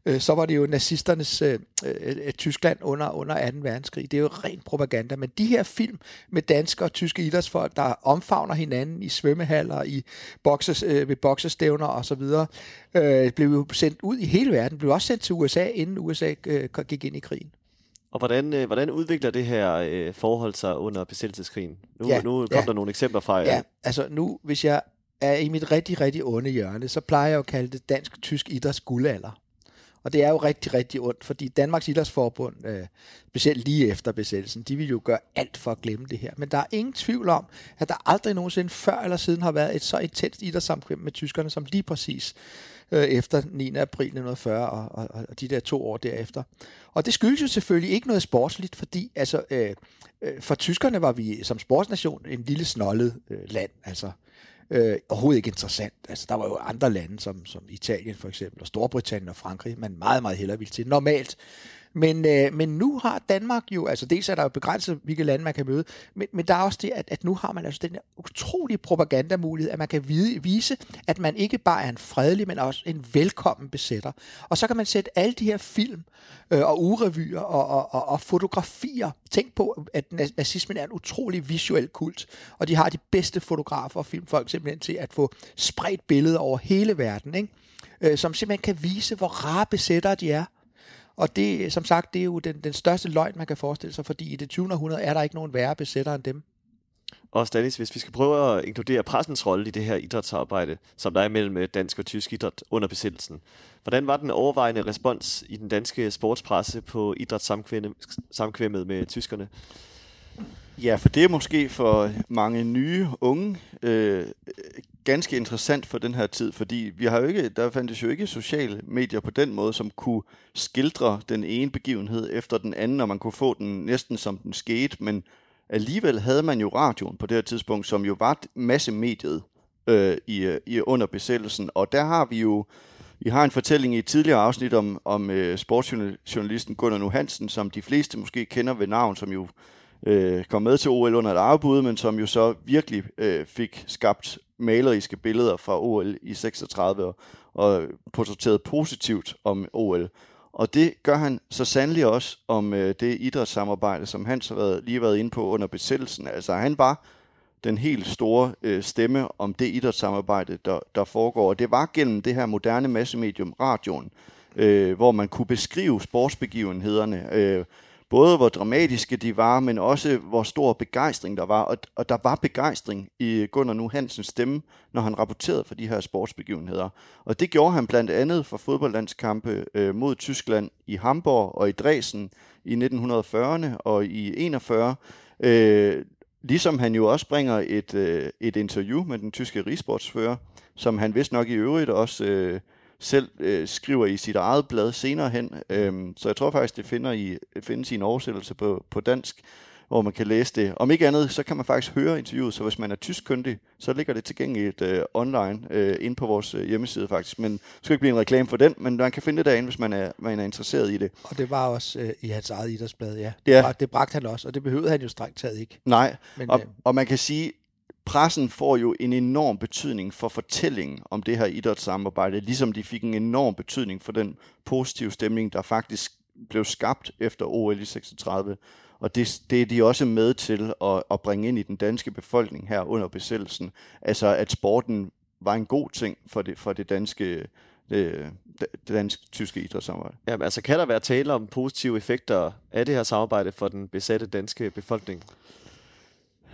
S4: øh, så var det jo nazisternes øh, øh, Tyskland under, under 2. verdenskrig. Det er jo ren propaganda. Men de her film med danske og tyske idrætsfolk, der omfavner hinanden i svømmehaller, i bokses, øh, ved boksestævner osv., øh, blev jo sendt ud i hele verden. Blev også sendt til USA, inden USA øh, gik ind i krigen.
S2: Og hvordan, øh, hvordan udvikler det her øh, forhold sig under besættelseskrigen? Nu,
S4: Ja,
S2: nu kom
S4: ja.
S2: der nogle eksempler fra jer.
S4: Ja, altså nu, hvis jeg er i mit rigtig, rigtig onde hjørne, så plejer jeg at kalde det dansk-tysk idræts guldalder. Og det er jo rigtig, rigtig ondt, fordi Danmarks Idrætsforbund, øh, specielt lige efter besættelsen, de vil jo gøre alt for at glemme det her. Men der er ingen tvivl om, at der aldrig nogensinde før eller siden har været et så intenst idrætssamkvem med tyskerne, som lige præcis øh, efter 9. april 1940 og, og, og de der to år derefter. Og det skyldes jo selvfølgelig ikke noget sportsligt, fordi altså, øh, øh, for tyskerne var vi som sportsnation en lille snollet øh, land. Altså, øh, overhovedet ikke interessant. Altså, der var jo andre lande, som, som Italien for eksempel, og Storbritannien og Frankrig, man meget, meget hellere ville til. Normalt. Men, øh, men nu har Danmark jo, altså dels er der jo begrænset, hvilke lande man kan møde, men, men der er også det, at, at nu har man altså den her utrolige propagandamulighed, at man kan vide, vise, at man ikke bare er en fredelig, men også en velkommen besætter. Og så kan man sætte alle de her film øh, og urevyer og, og, og, og fotografier. Tænk på, at nazismen er en utrolig visuel kult, og de har de bedste fotografer og filmfolk simpelthen til at få spredt billeder over hele verden, ikke? Øh, som simpelthen kan vise, hvor rare besættere de er. Og det, som sagt, det er jo den, den største løgn, man kan forestille sig, fordi i det 20. århundrede er der ikke nogen værre besættere end dem.
S2: Og Stanis, hvis vi skal prøve at inkludere pressens rolle i det her idrætsarbejde, som der er mellem øh, dansk og tysk idræt under besættelsen. Hvordan var den overvejende respons i den danske sportspresse på idrætssamkvemmet med tyskerne?
S3: Ja, for det er måske for mange nye unge øh, ganske interessant for den her tid, fordi vi har jo ikke, der fandtes jo ikke sociale medier på den måde, som kunne skildre den ene begivenhed efter den anden, og man kunne få den næsten som den skete, men alligevel havde man jo radioen på det her tidspunkt, som jo var massemediet øh, i, øh, i under besættelsen, og der har vi jo vi har en fortælling i et tidligere afsnit om, om øh, sportsjournalisten Gunnar Nu Hansen, som de fleste måske kender ved navn, som jo øh, kom med til OL under et afbud, men som jo så virkelig øh, fik skabt maleriske billeder fra OL i 36 og, og portrætteret positivt om OL. Og det gør han så sandelig også om øh, det idrætssamarbejde, som han har været, lige været inde på under besættelsen. Altså han var den helt store øh, stemme om det idrætssamarbejde, der, der foregår. Og det var gennem det her moderne massemedium, radioen, øh, hvor man kunne beskrive sportsbegivenhederne, øh, både hvor dramatiske de var, men også hvor stor begejstring der var. Og, og der var begejstring i Gunnar Nu Hansens stemme, når han rapporterede for de her sportsbegivenheder. Og det gjorde han blandt andet for fodboldlandskampe øh, mod Tyskland i Hamburg og i Dresden i 1940'erne og i 41. Øh, Ligesom han jo også bringer et, øh, et interview med den tyske rigsportsfører, som han vist nok i øvrigt også øh, selv øh, skriver i sit eget blad senere hen. Øhm, så jeg tror faktisk, det finder i, findes i en oversættelse på, på dansk, hvor man kan læse det. Om ikke andet, så kan man faktisk høre interviewet, så hvis man er tyskkyndig, så ligger det tilgængeligt øh, online øh, inde på vores øh, hjemmeside faktisk. Men det skal ikke blive en reklame for den, men man kan finde det derinde, hvis man er, man er interesseret i det.
S4: Og det var også øh, i hans eget idrætsblad, ja.
S3: Ja.
S4: Det bragte han også, og det behøvede han jo strengt taget ikke.
S3: Nej,
S4: Men,
S3: og,
S4: øh,
S3: og man kan sige, pressen får jo en enorm betydning for fortællingen om det her idrætssamarbejde, ligesom de fik en enorm betydning for den positive stemning, der faktisk blev skabt efter OL i 36. Og det, det er de også med til at, at bringe ind i den danske befolkning her under besættelsen. Altså at sporten var en god ting for det, for det danske øh, det, det dansk-tyske idrætssamarbejde.
S2: Jamen, altså, kan der være tale om positive effekter af det her samarbejde for den besatte danske befolkning?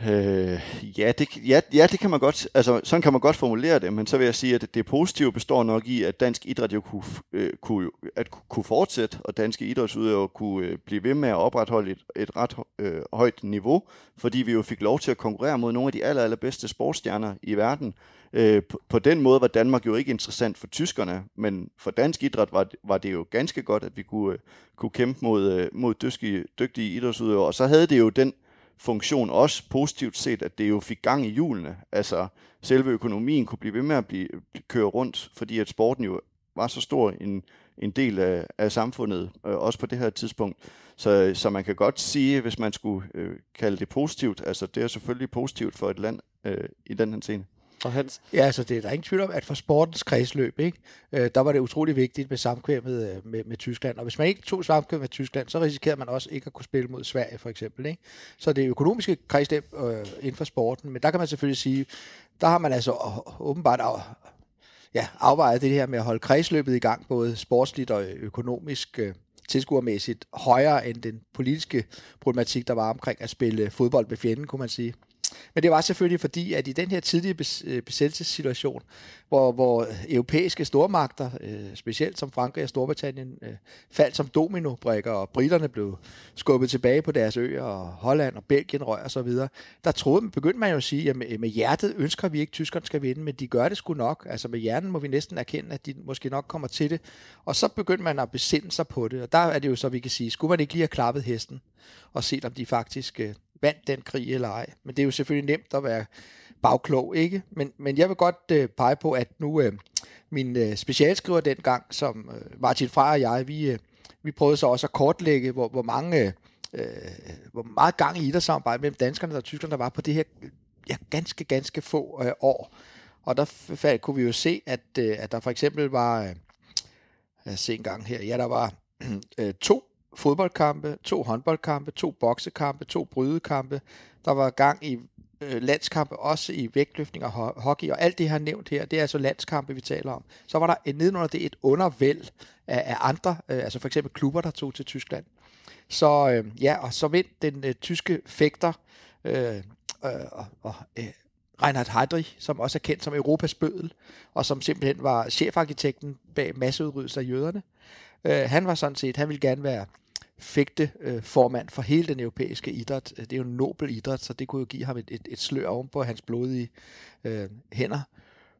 S3: Øh, ja, det, ja, ja, det kan man godt, altså sådan kan man godt formulere det, men så vil jeg sige, at det positive består nok i, at dansk idræt jo kunne, øh, kunne, at kunne fortsætte, og danske idrætsudøvere kunne øh, blive ved med at opretholde et, et ret øh, højt niveau, fordi vi jo fik lov til at konkurrere mod nogle af de aller, allerbedste sportsstjerner i verden. Øh, på, på den måde var Danmark jo ikke interessant for tyskerne, men for dansk idræt var, var det jo ganske godt, at vi kunne, øh, kunne kæmpe mod, øh, mod dygtige, dygtige idrætsudøvere, og så havde det jo den funktion også positivt set, at det jo fik gang i hjulene. Altså selve økonomien kunne blive ved med at blive, køre rundt, fordi at sporten jo var så stor en, en del af, af samfundet, øh, også på det her tidspunkt. Så, så man kan godt sige, hvis man skulle øh, kalde det positivt, altså det er selvfølgelig positivt for et land øh, i den her scene
S2: for Hans?
S4: Ja, altså det er der er ingen tvivl om, at for sportens kredsløb, ikke, øh, der var det utrolig vigtigt med samkvæmmet øh, med, med Tyskland. Og hvis man ikke tog samkvæmmet med Tyskland, så risikerede man også ikke at kunne spille mod Sverige, for eksempel. Ikke? Så det er økonomiske kredsløb øh, inden for sporten. Men der kan man selvfølgelig sige, der har man altså øh, åbenbart af, ja, afvejet det her med at holde kredsløbet i gang, både sportsligt og økonomisk. Øh, tilskuermæssigt højere end den politiske problematik, der var omkring at spille fodbold med fjenden, kunne man sige. Men det var selvfølgelig fordi, at i den her tidlige øh, besættelsessituation, hvor, hvor europæiske stormagter, øh, specielt som Frankrig og Storbritannien, øh, faldt som dominobrikker, og britterne blev skubbet tilbage på deres øer, og Holland og Belgien røg og så videre, der troede, begyndte man jo at sige, at med, med hjertet ønsker vi ikke, at tyskerne skal vinde, men de gør det sgu nok. Altså med hjernen må vi næsten erkende, at de måske nok kommer til det. Og så begyndte man at besinde sig på det, og der er det jo så, vi kan sige, skulle man ikke lige have klappet hesten, og set om de faktisk øh, vandt den krig eller ej. Men det er jo selvfølgelig nemt at være bagklog, ikke? Men, men jeg vil godt øh, pege på, at nu øh, min øh, specialskriver dengang, som øh, Martin Freja og jeg, vi, øh, vi prøvede så også at kortlægge, hvor, hvor mange... Øh, hvor meget gang i idrætssamarbejde mellem danskerne og tyskerne der var på det her ja, ganske, ganske få øh, år. Og der f- kunne vi jo se, at, øh, at der for eksempel var, øh, jeg se en gang her, ja, der var øh, to fodboldkampe, to håndboldkampe, to boksekampe, to brydekampe. Der var gang i øh, landskampe, også i vægtløftning og ho- hockey, og alt det, jeg har nævnt her, det er altså landskampe, vi taler om. Så var der nedenunder det et undervæld af, af andre, øh, altså for eksempel klubber, der tog til Tyskland. Så øh, ja, og så vandt den øh, tyske fægter, øh, øh, og, øh, Reinhard Heydrich, som også er kendt som Europas bødel, og som simpelthen var chefarkitekten bag masseudryddelsen af jøderne. Øh, han var sådan set, han ville gerne være fægte øh, formand for hele den europæiske idræt. Øh, det er jo en nobel idræt, så det kunne jo give ham et, et, et slør oven på hans blodige øh, hænder.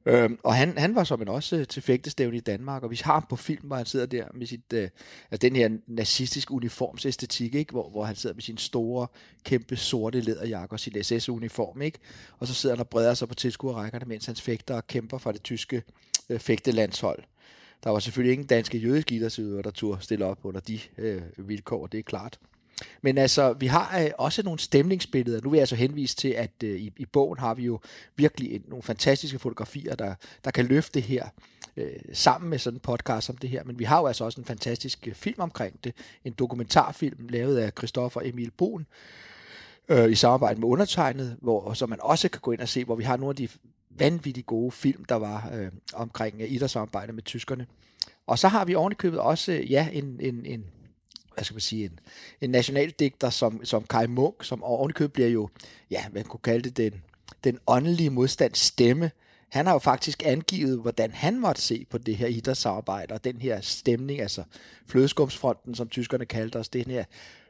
S4: Øhm, og han, han var som en også øh, til fægtestævne i Danmark, og vi har ham på film, hvor han sidder der med sit, øh, altså den her nazistiske uniformsæstetik, ikke? Hvor, hvor han sidder med sin store, kæmpe sorte læderjakke og sin SS-uniform, ikke? og så sidder han og breder sig på tilskuerrækkerne, mens hans fægter og kæmper for det tyske øh, fægtelandshold. Der var selvfølgelig ingen danske jødiske idrætsudøvere, der turde stille op under de øh, vilkår, det er klart. Men altså, vi har øh, også nogle stemningsbilleder. Nu vil jeg altså henvise til, at øh, i, i bogen har vi jo virkelig en, nogle fantastiske fotografier, der, der kan løfte det her øh, sammen med sådan en podcast som det her. Men vi har jo altså også en fantastisk øh, film omkring det. En dokumentarfilm lavet af Christoffer Emil Brun øh, i samarbejde med undertegnet, hvor så man også kan gå ind og se, hvor vi har nogle af de vanvittigt gode film, der var øh, omkring øh, idrætssamarbejde med tyskerne. Og så har vi ovenikøbet også, øh, ja, en, en, en hvad skal man sige, en, en nationaldigter som, som Kai Munk, som ovenikøbet bliver jo, ja, man kunne kalde det den, den åndelige modstands stemme. Han har jo faktisk angivet, hvordan han måtte se på det her idrætssamarbejde, og den her stemning, altså flødeskumsfronten, som tyskerne kaldte os, den her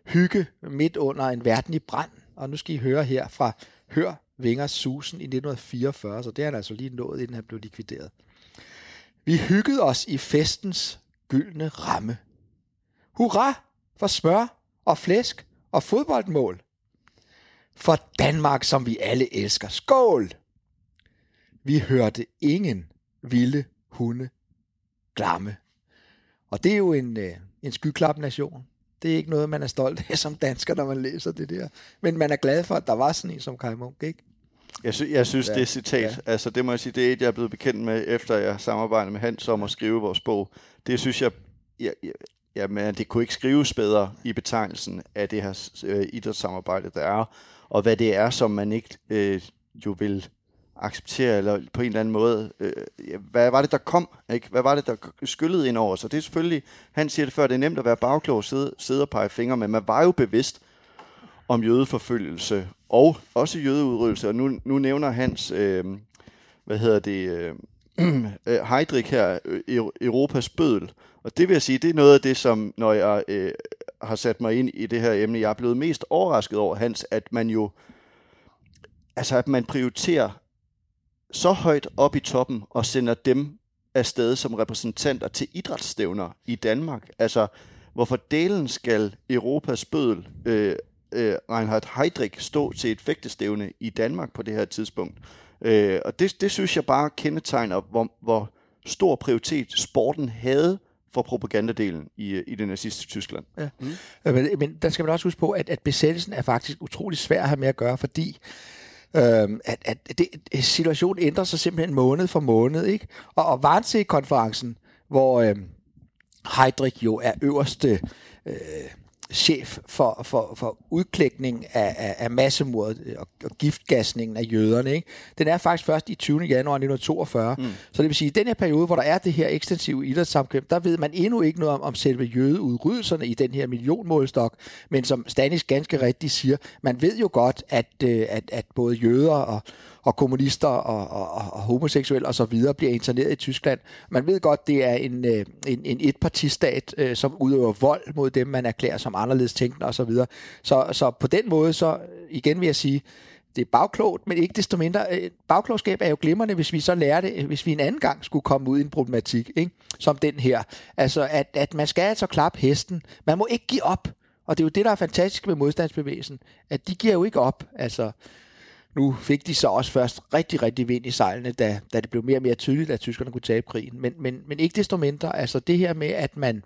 S4: hygge midt under en verden i brand. Og nu skal I høre her fra Hør Vingers Susen i 1944, så det har han altså lige nået, inden han blev likvideret. Vi hyggede os i festens gyldne ramme. Hurra for smør og flæsk og fodboldmål. For Danmark, som vi alle elsker. Skål! Vi hørte ingen vilde hunde glamme. Og det er jo en, øh, en skyklap nation. Det er ikke noget, man er stolt af som dansker, når man læser det der. Men man er glad for, at der var sådan en som Kai Munk, ikke?
S3: Jeg, sy- jeg synes, ja. det er citat, ja. altså det må jeg sige, det er et, jeg er blevet bekendt med, efter jeg samarbejdede med Hans om at skrive vores bog. Det synes jeg, ja, ja, ja men det kunne ikke skrives bedre i betegnelsen af det her øh, idrætssamarbejde, der er, og hvad det er, som man ikke øh, jo vil acceptere, eller på en eller anden måde, øh, hvad var det, der kom? Ikke? Hvad var det, der skyllede ind over? Så det er selvfølgelig, han siger det før, det er nemt at være bagklog, sidde, sidde og pege fingre, men man var jo bevidst om jødeforfølgelse, og også jødeudryddelse, og nu, nu nævner Hans, øh, hvad hedder det, øh, øh Heidrich her, øh, Europas bødel, og det vil jeg sige, det er noget af det, som når jeg øh, har sat mig ind i det her emne, jeg er blevet mest overrasket over, Hans, at man jo, altså at man prioriterer så højt op i toppen og sender dem afsted som repræsentanter til idrætsstævner i Danmark. Altså, hvorfor delen skal Europas bødel, øh, øh, Reinhard Heydrich, stå til et fægtestævne i Danmark på det her tidspunkt? Øh, og det, det synes jeg bare kendetegner, hvor, hvor stor prioritet sporten havde for propagandadelen i, i det nazistiske Tyskland. Ja.
S4: Mm. Men, men der skal man også huske på, at, at besættelsen er faktisk utrolig svær at have med at gøre, fordi Øhm, at, at det, øh, situationen ændrer sig simpelthen måned for måned, ikke? Og, og Varnsee-konferencen, hvor øh, Heidrich jo er øverste øh, chef for, for, for udklækning af, af, af massemordet og, og giftgasningen af jøderne. Ikke? Den er faktisk først i 20. januar 1942. Mm. Så det vil sige, at i den her periode, hvor der er det her ekstensive idrætssamkvem, der ved man endnu ikke noget om, om selve jødeudryddelserne i den her millionmålstok, men som Stanis ganske rigtigt siger, man ved jo godt, at, øh, at, at både jøder og, og kommunister og, og, og homoseksuelle og så videre bliver interneret i Tyskland. Man ved godt, det er en, øh, en, en etpartistat, øh, som udøver vold mod dem, man erklærer som anderledes tænkende og så videre. Så, så på den måde, så igen vil jeg sige, det er bagklogt, men ikke desto mindre. Øh, bagklogskab er jo glimrende, hvis vi så lærer det, hvis vi en anden gang skulle komme ud i en problematik, ikke? som den her. Altså, at, at man skal altså klappe hesten. Man må ikke give op. Og det er jo det, der er fantastisk med modstandsbevægelsen, at de giver jo ikke op. Altså, nu fik de så også først rigtig, rigtig vind i sejlene, da, da det blev mere og mere tydeligt, at tyskerne kunne tabe krigen. Men, men, men ikke desto mindre, altså det her med, at man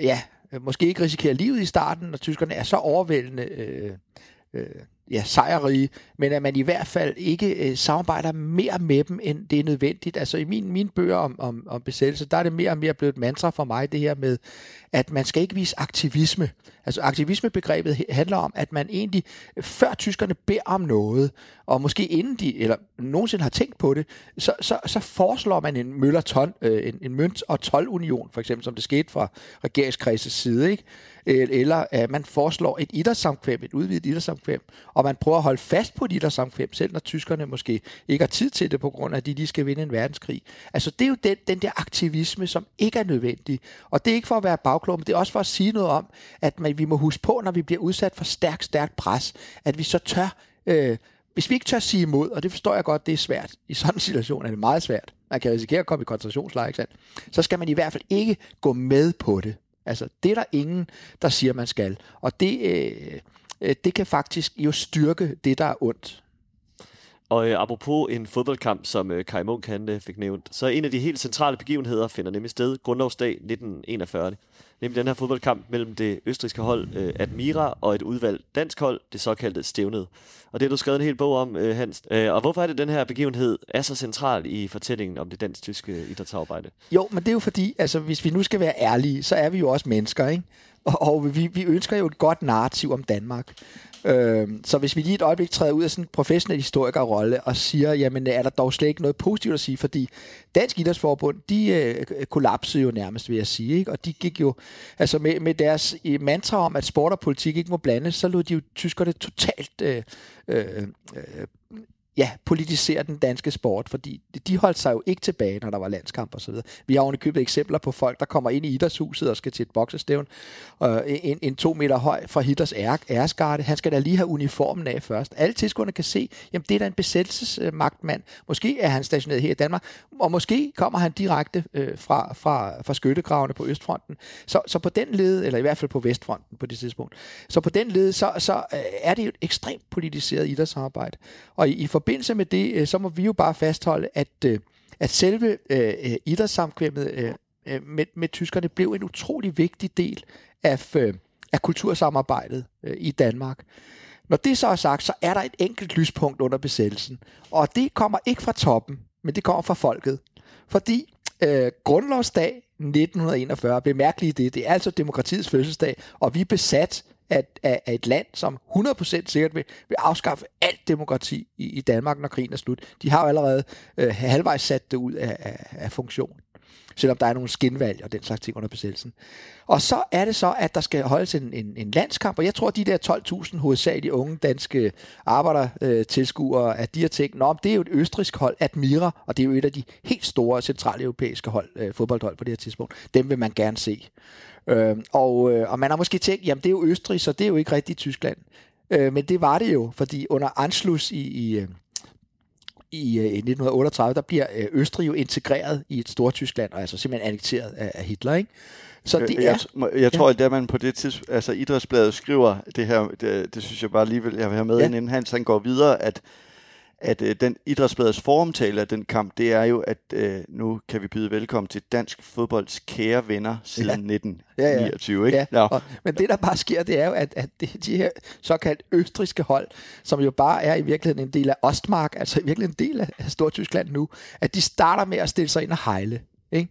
S4: ja, måske ikke risikerer livet i starten, når tyskerne er så overvældende øh, øh, ja, sejrige, men at man i hvert fald ikke øh, samarbejder mere med dem, end det er nødvendigt. Altså i min, mine bøger om, om, om besættelse, der er det mere og mere blevet et mantra for mig, det her med, at man skal ikke vise aktivisme. Altså aktivismebegrebet handler om, at man egentlig, før tyskerne beder om noget, og måske inden de, eller nogensinde har tænkt på det, så, så, så foreslår man en møller øh, en, en mønt- og tolvunion, for eksempel, som det skete fra regeringskredsets side, ikke? eller at man foreslår et idrætssamkvem, et udvidet idrætssamkvem, og man prøver at holde fast på et samkvem, selv når tyskerne måske ikke har tid til det, på grund af, at de lige skal vinde en verdenskrig. Altså det er jo den, den der aktivisme, som ikke er nødvendig. Og det er ikke for at være bagklog, men det er også for at sige noget om, at man, vi må huske på, når vi bliver udsat for stærkt, stærkt pres, at vi så tør øh, hvis vi ikke tør sige imod, og det forstår jeg godt, det er svært. I sådan en situation er det meget svært. Man kan risikere at komme i koncentrationslejr, ikke sandt? Så skal man i hvert fald ikke gå med på det. Altså, det er der ingen, der siger, man skal. Og det, øh, det kan faktisk jo styrke det, der er ondt.
S2: Og øh, apropos en fodboldkamp, som øh, Kai Munk han, øh, fik nævnt, så en af de helt centrale begivenheder finder nemlig sted grundlovsdag 1941 nemlig den her fodboldkamp mellem det østriske hold øh, Admira og et udvalgt dansk hold, det såkaldte Stævnet. Og det har du skrevet en hel bog om, øh, Hans. Øh, og hvorfor er det, den her begivenhed er så central i fortællingen om det dansk-tyske idrætsarbejde?
S4: Jo, men det er jo fordi, altså hvis vi nu skal være ærlige, så er vi jo også mennesker, ikke? Og, og vi, vi ønsker jo et godt narrativ om Danmark. Øh, så hvis vi lige et øjeblik træder ud af sådan en professionel historikerrolle og siger, jamen er der dog slet ikke noget positivt at sige, fordi Dansk Idrætsforbund, de øh, kollapsede jo nærmest, vil jeg sige, ikke? og de gik jo, altså med, med deres mantra om, at sport og politik ikke må blandes, så lod de jo tyskerne totalt øh, øh, øh, ja, politisere den danske sport, fordi de holdt sig jo ikke tilbage, når der var landskamp og så videre. Vi har købet eksempler på folk, der kommer ind i idrætshuset og skal til et boksestævn, og en, en to meter høj fra Hitlers æresgarde, han skal da lige have uniformen af først. Alle tilskuerne kan se, jamen det er da en besættelsesmagtmand. Måske er han stationeret her i Danmark, og måske kommer han direkte øh, fra, fra, fra skyttegravene på Østfronten. Så, så på den led, eller i hvert fald på Vestfronten på det tidspunkt, så på den led, så, så øh, er det jo et ekstremt politiseret idrætsarbejde. Og i, i forbindelse med det, øh, så må vi jo bare fastholde, at, øh, at selve øh, øh idrætssamkvemmet øh, med, med tyskerne blev en utrolig vigtig del af, af kultursamarbejdet i Danmark. Når det så er sagt, så er der et enkelt lyspunkt under besættelsen, og det kommer ikke fra toppen, men det kommer fra folket. Fordi øh, grundlovsdag 1941, bemærkelige det, det er altså demokratiets fødselsdag, og vi er besat at, af, af et land, som 100% sikkert vil, vil afskaffe alt demokrati i, i Danmark, når krigen er slut. De har jo allerede øh, halvvejs sat det ud af, af, af funktion selvom der er nogle skinvalg og den slags ting under besættelsen. Og så er det så, at der skal holdes en, en, en landskamp, og jeg tror, at de der 12.000 hovedsageligt unge danske arbejdertilskuere, øh, at de har tænkt, at det er jo et østrisk hold, Admira, og det er jo et af de helt store centraleuropæiske hold, øh, fodboldhold på det her tidspunkt. Dem vil man gerne se. Øh, og, øh, og man har måske tænkt, jamen det er jo Østrig, så det er jo ikke rigtigt Tyskland. Øh, men det var det jo, fordi under Anschluss i, i, øh, i, øh, i 1938, der bliver øh, Østrig jo integreret i et stort Tyskland, og altså simpelthen annekteret af, af Hitler, ikke?
S3: Så det jeg, er, jeg, jeg tror, at man på det tidspunkt, altså Idrætsbladet skriver det her, det, det synes jeg bare lige vil, jeg vil have med, ja. inden Hans han går videre, at at øh, den idrætsbladets foromtale af den kamp, det er jo, at øh, nu kan vi byde velkommen til dansk fodbolds kære venner siden ja. 1929. Ja, ja. Ikke?
S4: Ja, og, men det, der bare sker, det er jo, at, at det, de her såkaldt østriske hold, som jo bare er i virkeligheden en del af Ostmark, altså i virkeligheden en del af Stortyskland nu, at de starter med at stille sig ind og hejle. Ikke?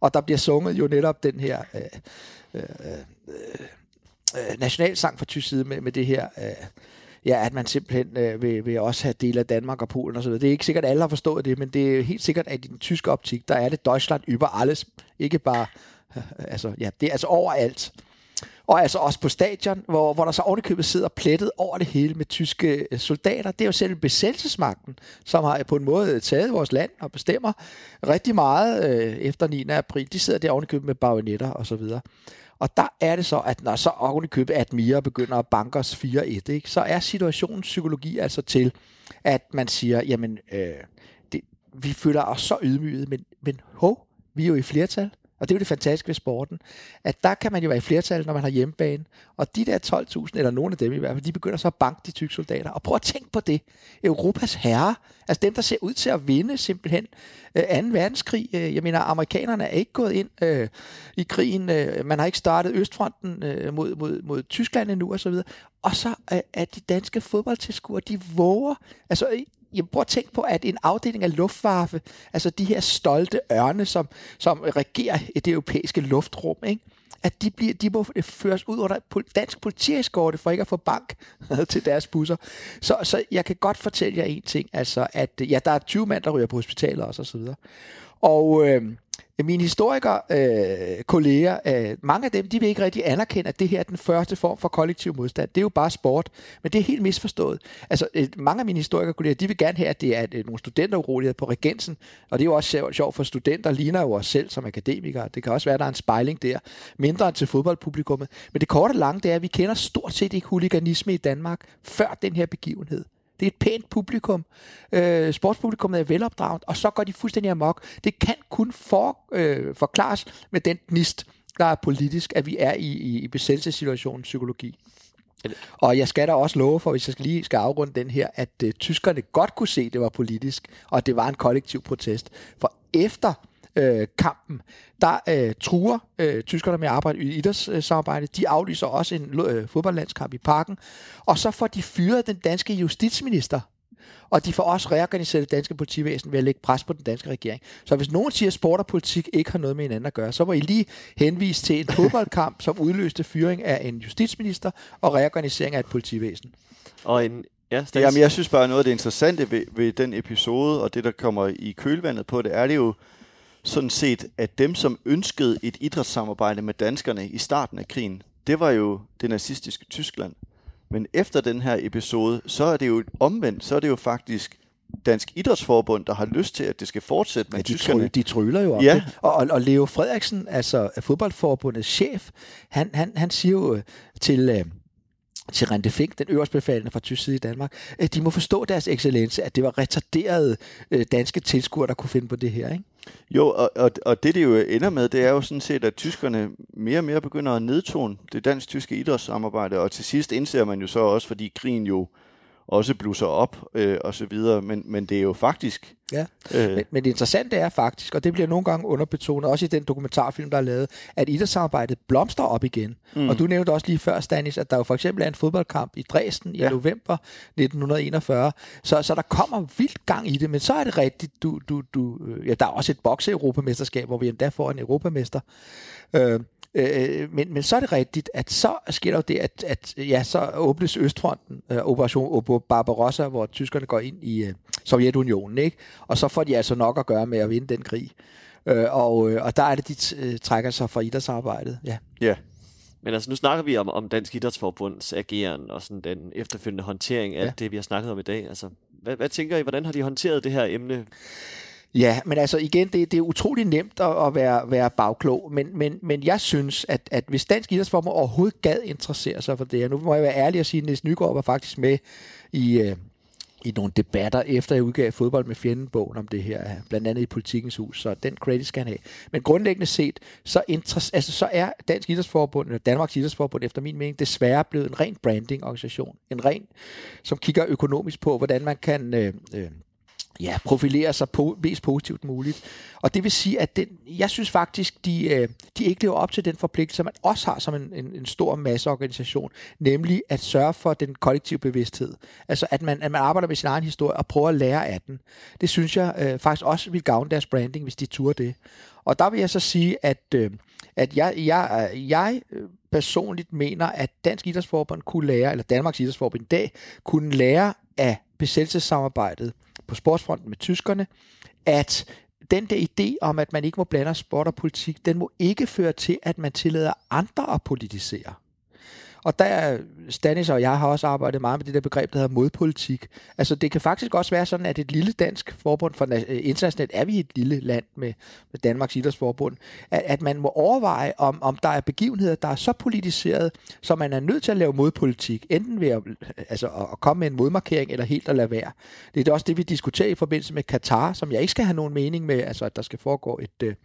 S4: Og der bliver sunget jo netop den her... Øh, øh, øh, øh, nationalsang fra tysk side med, med det her, øh, ja, at man simpelthen øh, vil, vil også have del af Danmark og Polen osv. Det er ikke sikkert, at alle har forstået det, men det er helt sikkert, at i den tyske optik, der er det Deutschland über alles, ikke bare, øh, altså, ja, det er altså overalt. Og altså også på stadion, hvor, hvor der så ovenikøbet sidder plettet over det hele med tyske øh, soldater. Det er jo selv besættelsesmagten, som har på en måde taget vores land og bestemmer rigtig meget øh, efter 9. april. De sidder der ovenikøbet med bajonetter og så videre. Og der er det så, at når så oven i købet, at begynder at banke os 4-1, ikke, så er situationens psykologi altså til, at man siger, jamen, øh, det, vi føler os så ydmyget, men, men hov, vi er jo i flertal. Og det er jo det fantastiske ved sporten, at der kan man jo være i flertal, når man har hjemmebane. Og de der 12.000, eller nogle af dem i hvert fald, de begynder så at banke de tyske soldater. Og prøv at tænke på det. Europas herre, altså dem, der ser ud til at vinde simpelthen øh, 2. verdenskrig. Øh, jeg mener, amerikanerne er ikke gået ind øh, i krigen. Øh, man har ikke startet Østfronten øh, mod, mod, mod Tyskland endnu, og så. Og så øh, at de danske fodboldtilskuere, de våger, altså jeg prøv at tænke på, at en afdeling af luftwaffe, altså de her stolte ørne, som, som regerer det europæiske luftrum, ikke? at de, bliver, de må føres ud under dansk politieskorte for ikke at få bank til deres busser. Så, så jeg kan godt fortælle jer en ting, altså at ja, der er 20 mand, der ryger på hospitaler og så videre. Og øh, Øh, mine historikere, øh, kolleger, øh, mange af dem, de vil ikke rigtig anerkende, at det her er den første form for kollektiv modstand. Det er jo bare sport, men det er helt misforstået. Altså, øh, mange af mine historikere kolleger, de vil gerne have, at det er øh, nogle studenteruroligheder på regensen, og det er jo også sjovt for studenter, ligner jo os selv som akademikere. Det kan også være, at der er en spejling der, mindre end til fodboldpublikummet. Men det korte og lange, det er, at vi kender stort set ikke huliganisme i Danmark før den her begivenhed. Det er et pænt publikum. Øh, sportspublikummet er velopdraget, og så går de fuldstændig amok. Det kan kun for, øh, forklares med den gnist, der er politisk, at vi er i, i, i besættelsessituationen psykologi. Og jeg skal da også love for, hvis jeg skal lige skal afrunde den her, at øh, tyskerne godt kunne se, at det var politisk, og at det var en kollektiv protest. For efter øh, kampen, der øh, truer øh, tyskerne med at arbejde i idrætssamarbejde. De aflyser også en øh, fodboldlandskamp i parken. Og så får de fyret den danske justitsminister. Og de får også reorganiseret det danske politivæsen ved at lægge pres på den danske regering. Så hvis nogen siger, at sport og politik ikke har noget med hinanden at gøre, så må I lige henvise til en fodboldkamp, som udløste fyring af en justitsminister og reorganisering af et politivæsen.
S2: Og en, Ja,
S3: Jamen, jeg synes bare, noget af det interessante ved, ved den episode, og det, der kommer i kølvandet på det, er det jo, sådan set, at dem, som ønskede et idrætssamarbejde med danskerne i starten af krigen, det var jo det nazistiske Tyskland. Men efter den her episode, så er det jo omvendt, så er det jo faktisk Dansk Idrætsforbund, der har lyst til, at det skal fortsætte med ja,
S4: de
S3: tyskerne.
S4: de tryller jo om ja. det. Og, og Leo Frederiksen, altså fodboldforbundets chef, han, han, han siger jo til, øh, til Rente Fink, den øverste befalende fra tysk side i Danmark, de må forstå deres excellence, at det var retarderede øh, danske tilskuere, der kunne finde på det her, ikke?
S3: Jo, og, og, og det det jo ender med, det er jo sådan set, at tyskerne mere og mere begynder at nedtone det dansk-tyske idrætssamarbejde, og til sidst indser man jo så også, fordi krigen jo også blusser op øh, og så videre, men, men det er jo faktisk...
S4: Ja, øh, men, men det interessante er faktisk, og det bliver nogle gange underbetonet, også i den dokumentarfilm, der er lavet, at idrætssamarbejdet blomstrer op igen. Mm. Og du nævnte også lige før, Stanis, at der jo for eksempel er en fodboldkamp i Dresden i ja. november 1941, så, så der kommer vildt gang i det, men så er det rigtigt, du, du, du, øh, ja, der er også et bokse-europamesterskab, hvor vi endda får en europamester. Øh, Øh, men, men så er det rigtigt, at så sker der jo det, at, at ja, så åbnes Østfronten, øh, Operation Barbarossa, hvor tyskerne går ind i øh, Sovjetunionen, ikke? og så får de altså nok at gøre med at vinde den krig. Øh, og, øh, og der er det, de øh, trækker sig fra idrætsarbejdet. Ja.
S2: Ja. Men altså, nu snakker vi om, om Dansk Idrætsforbunds ageren og sådan den efterfølgende håndtering af ja. det, vi har snakket om i dag. Altså, hvad, hvad tænker I, hvordan har de håndteret det her emne?
S4: Ja, men altså igen, det, det er utrolig nemt at, at være, være bagklog, men, men, men jeg synes, at, at hvis Dansk Idrætsforbund overhovedet gad interessere sig for det, her, nu må jeg være ærlig og sige, at Niels Nygaard var faktisk med i, øh, i nogle debatter, efter jeg udgav fodbold med fjendenbogen om det her, blandt andet i Politikens Hus, så den credit skal han have. Men grundlæggende set, så, altså, så er Dansk Idrætsforbund, eller Danmarks Idrætsforbund, efter min mening, desværre blevet en ren branding-organisation. En ren, som kigger økonomisk på, hvordan man kan øh, øh, ja, profilere sig på, mest positivt muligt. Og det vil sige, at den, jeg synes faktisk, de, øh, de ikke lever op til den forpligtelse, man også har som en, en, en stor masseorganisation, nemlig at sørge for den kollektive bevidsthed. Altså at man, at man arbejder med sin egen historie og prøver at lære af den. Det synes jeg øh, faktisk også vil gavne deres branding, hvis de turde det. Og der vil jeg så sige, at, øh, at jeg, jeg, jeg øh, personligt mener, at Dansk Idrætsforbund kunne lære, eller Danmarks Idrætsforbund i dag, kunne lære af besættelsessamarbejdet på sportsfronten med tyskerne, at den der idé om, at man ikke må blande sport og politik, den må ikke føre til, at man tillader andre at politisere. Og der, Stanis og jeg har også arbejdet meget med det der begreb, der hedder modpolitik. Altså det kan faktisk også være sådan, at et lille dansk forbund, for internationalt er vi et lille land med, med Danmarks Idrætsforbund, at, at man må overveje, om, om der er begivenheder, der er så politiseret, så man er nødt til at lave modpolitik, enten ved at, altså, at komme med en modmarkering, eller helt at lade være. Det er også det, vi diskuterer i forbindelse med Katar, som jeg ikke skal have nogen mening med, altså at der skal foregå et,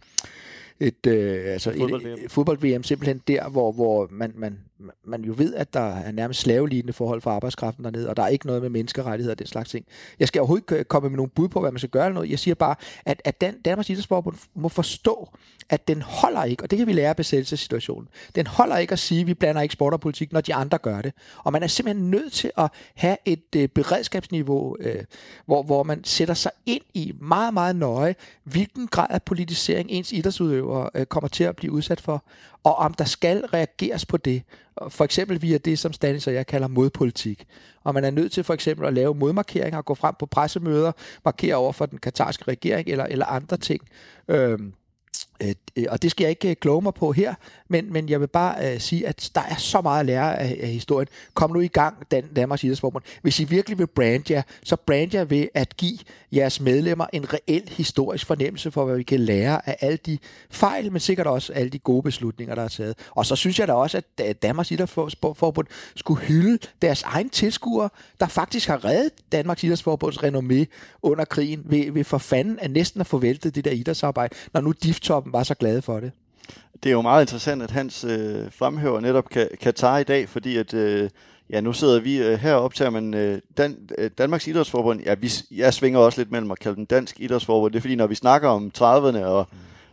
S4: et, øh, altså fodbold-VM. Et, fodbold-VM simpelthen der, hvor, hvor man, man, man jo ved, at der er nærmest slavelignende forhold for arbejdskraften dernede, og der er ikke noget med menneskerettigheder og den slags ting. Jeg skal overhovedet ikke øh, komme med nogle bud på, hvad man skal gøre eller noget. Jeg siger bare, at, at Dan, Danmarks Idrætsforbund må forstå, at den holder ikke, og det kan vi lære af besættelsessituationen, den holder ikke at sige, at vi blander ikke sport og politik, når de andre gør det. Og man er simpelthen nødt til at have et øh, beredskabsniveau, øh, hvor, hvor man sætter sig ind i meget, meget nøje, hvilken grad af politisering ens idrætsudøvere øh, kommer til at blive udsat for, og om der skal reageres på det. For eksempel via det, som Stanis og jeg kalder modpolitik. Og man er nødt til for eksempel at lave modmarkeringer, gå frem på pressemøder, markere over for den katarske regering eller, eller andre ting. Øhm, øh, Øh, og det skal jeg ikke øh, kloge mig på her, men, men jeg vil bare uh, sige, at der er så meget at lære af, af historien. Kom nu i gang, Dan, Danmarks Idrætsforbund. Hvis I virkelig vil brande jer, så brand jer ved at give jeres medlemmer en reel historisk fornemmelse for, hvad vi kan lære af alle de fejl, men sikkert også alle de gode beslutninger, der er taget. Og så synes jeg da også, at Danmarks Idrætsforbund skulle hylde deres egen tilskuere, der faktisk har reddet Danmarks Idrætsforbunds renommé under krigen ved, ved for fanden at næsten at forvælte det der idrætsarbejde, når nu Diftoppen var så glade for det.
S3: Det er jo meget interessant, at Hans øh, fremhæver netop Katar i dag, fordi at, øh, ja, nu sidder vi øh, her og optager, men øh, Dan, øh, Danmarks Idrætsforbund, ja, vi, jeg svinger også lidt mellem at kalde den Dansk Idrætsforbund. Det er fordi, når vi snakker om 30'erne og,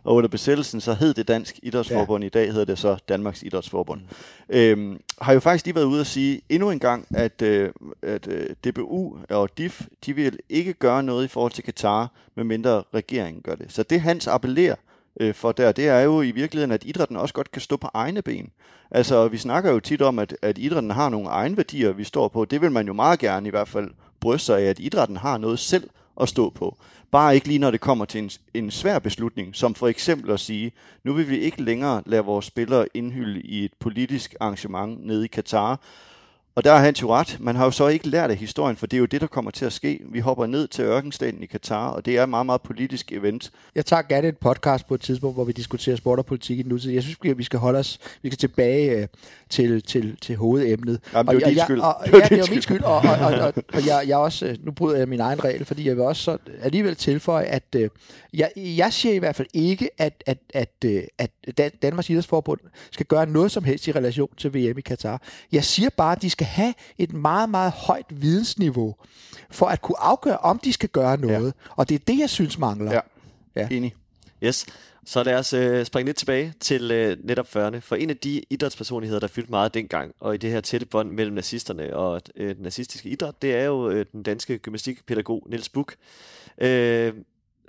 S3: og under besættelsen, så hed det Dansk Idrætsforbund. Ja. I dag hedder det så Danmarks Idrætsforbund. Mm. Øhm, har jo faktisk lige været ude at sige endnu en gang, at, øh, at øh, DBU og DIF, de vil ikke gøre noget i forhold til Katar, medmindre regeringen gør det. Så det Hans appellerer øh, for der, det er jo i virkeligheden, at idrætten også godt kan stå på egne ben. Altså, vi snakker jo tit om, at, at idrætten har nogle egne værdier, vi står på. Det vil man jo meget gerne i hvert fald bryste sig af, at idrætten har noget selv at stå på. Bare ikke lige når det kommer til en, en svær beslutning, som for eksempel at sige, nu vil vi ikke længere lade vores spillere indhylde i et politisk arrangement nede i Katar, og der har han jo ret. Man har jo så ikke lært af historien, for det er jo det, der kommer til at ske. Vi hopper ned til ørkenstaten i Katar, og det er et meget, meget politisk event.
S4: Jeg tager gerne et podcast på et tidspunkt, hvor vi diskuterer sport og politik i nutid. Jeg synes, vi skal holde os, vi skal tilbage øh, til, til, til hovedemnet.
S3: Jamen, det er jo din skyld.
S4: Og, ja, det er jo min skyld, og, og, og, og, og jeg, jeg også, øh, nu bryder jeg min egen regel, fordi jeg vil også så alligevel tilføje, at øh, jeg, jeg siger i hvert fald ikke, at, at, at, at, at Danmarks Idrætsforbund skal gøre noget som helst i relation til VM i Katar. Jeg siger bare, at de skal have et meget, meget højt vidensniveau, for at kunne afgøre, om de skal gøre noget. Ja. Og det er det, jeg synes mangler.
S3: Ja, ja. enig.
S2: Yes. Så lad os øh, springe lidt tilbage til øh, netop 40'erne. For en af de idrætspersonligheder, der fyldte meget dengang, og i det her tætte bånd mellem nazisterne og øh, den nazistiske idræt, det er jo øh, den danske gymnastikpædagog Niels Buch. Øh,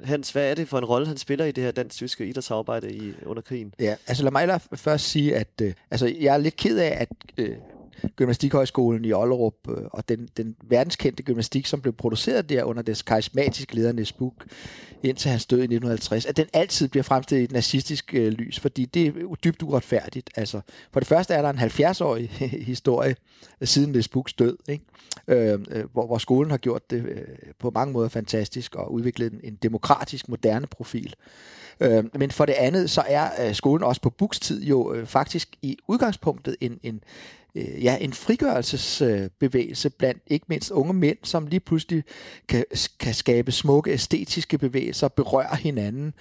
S2: Hans, hvad er det for en rolle, han spiller i det her dansk-tyske idrætssamarbejde i, under krigen?
S4: Ja, altså lad mig først sige, at øh, altså, jeg er lidt ked af, at øh, Gymnastikhøjskolen i Ollerup, øh, og den, den verdenskendte gymnastik, som blev produceret der under dets karismatiske leder Niels Buch, indtil hans død i 1950, at den altid bliver fremstillet i et nazistisk øh, lys, fordi det er dybt uretfærdigt. Altså, for det første er der en 70-årig historie øh, siden Niels Buchs død, ikke? Øh, øh, hvor, hvor skolen har gjort det øh, på mange måder fantastisk og udviklet en, en demokratisk, moderne profil. Øh, men for det andet, så er øh, skolen også på Buchs tid jo øh, faktisk i udgangspunktet en, en øh, ja, en frigørelsesbevægelse blandt ikke mindst unge mænd, som lige pludselig kan, kan skabe smukke æstetiske bevægelser, berøre hinanden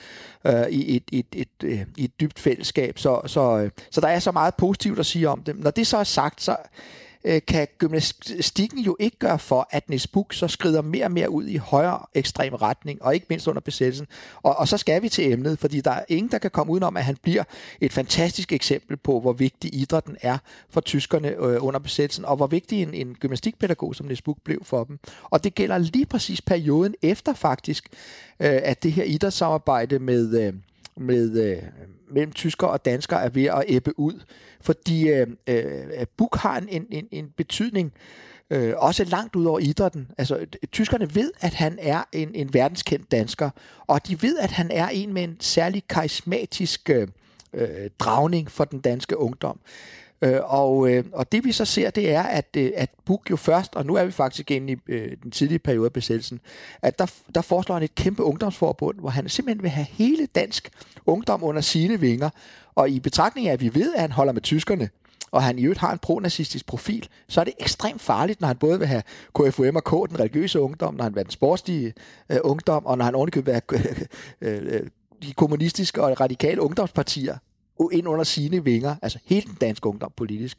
S4: øh, i, et, et, et, et, øh, i et dybt fællesskab. Så, så, øh, så der er så meget positivt at sige om det. Når det så er sagt, så øh, kan gymnastikken jo ikke gøre for, at Niels Buch så skrider mere og mere ud i højere ekstrem retning, og ikke mindst under besættelsen. Og, og så skal vi til emnet, fordi der er ingen, der kan komme udenom, at han bliver et fantastisk eksempel på, hvor vigtig idrætten er for tyskerne øh, under besættelsen, og hvor vigtig en, en gymnastikpædagog som Niels Buch blev for dem. Og det gælder lige præcis perioden efter faktisk, øh, at det her idrætssamarbejde med... Øh, med, øh, mellem tyskere og danskere er ved at æbbe ud. Fordi øh, øh, Buk har en, en, en betydning øh, også langt ud over idrætten. Altså, tyskerne ved, at han er en, en verdenskendt dansker, og de ved, at han er en med en særlig karismatisk øh, øh dragning for den danske ungdom. Øh, og, øh, og det vi så ser, det er, at, øh, at Buk jo først, og nu er vi faktisk inde i øh, den tidlige periode af besættelsen, at der, der foreslår han et kæmpe ungdomsforbund, hvor han simpelthen vil have hele dansk ungdom under sine vinger. Og i betragtning af, at vi ved, at han holder med tyskerne, og han i øvrigt har en pro-nazistisk profil, så er det ekstremt farligt, når han både vil have KFUM og K, den religiøse ungdom, når han vil have den sportslige øh, ungdom, og når han ordentligt vil have øh, øh, øh, de kommunistiske og radikale ungdomspartier ind under sine vinger, altså hele den danske ungdom politisk.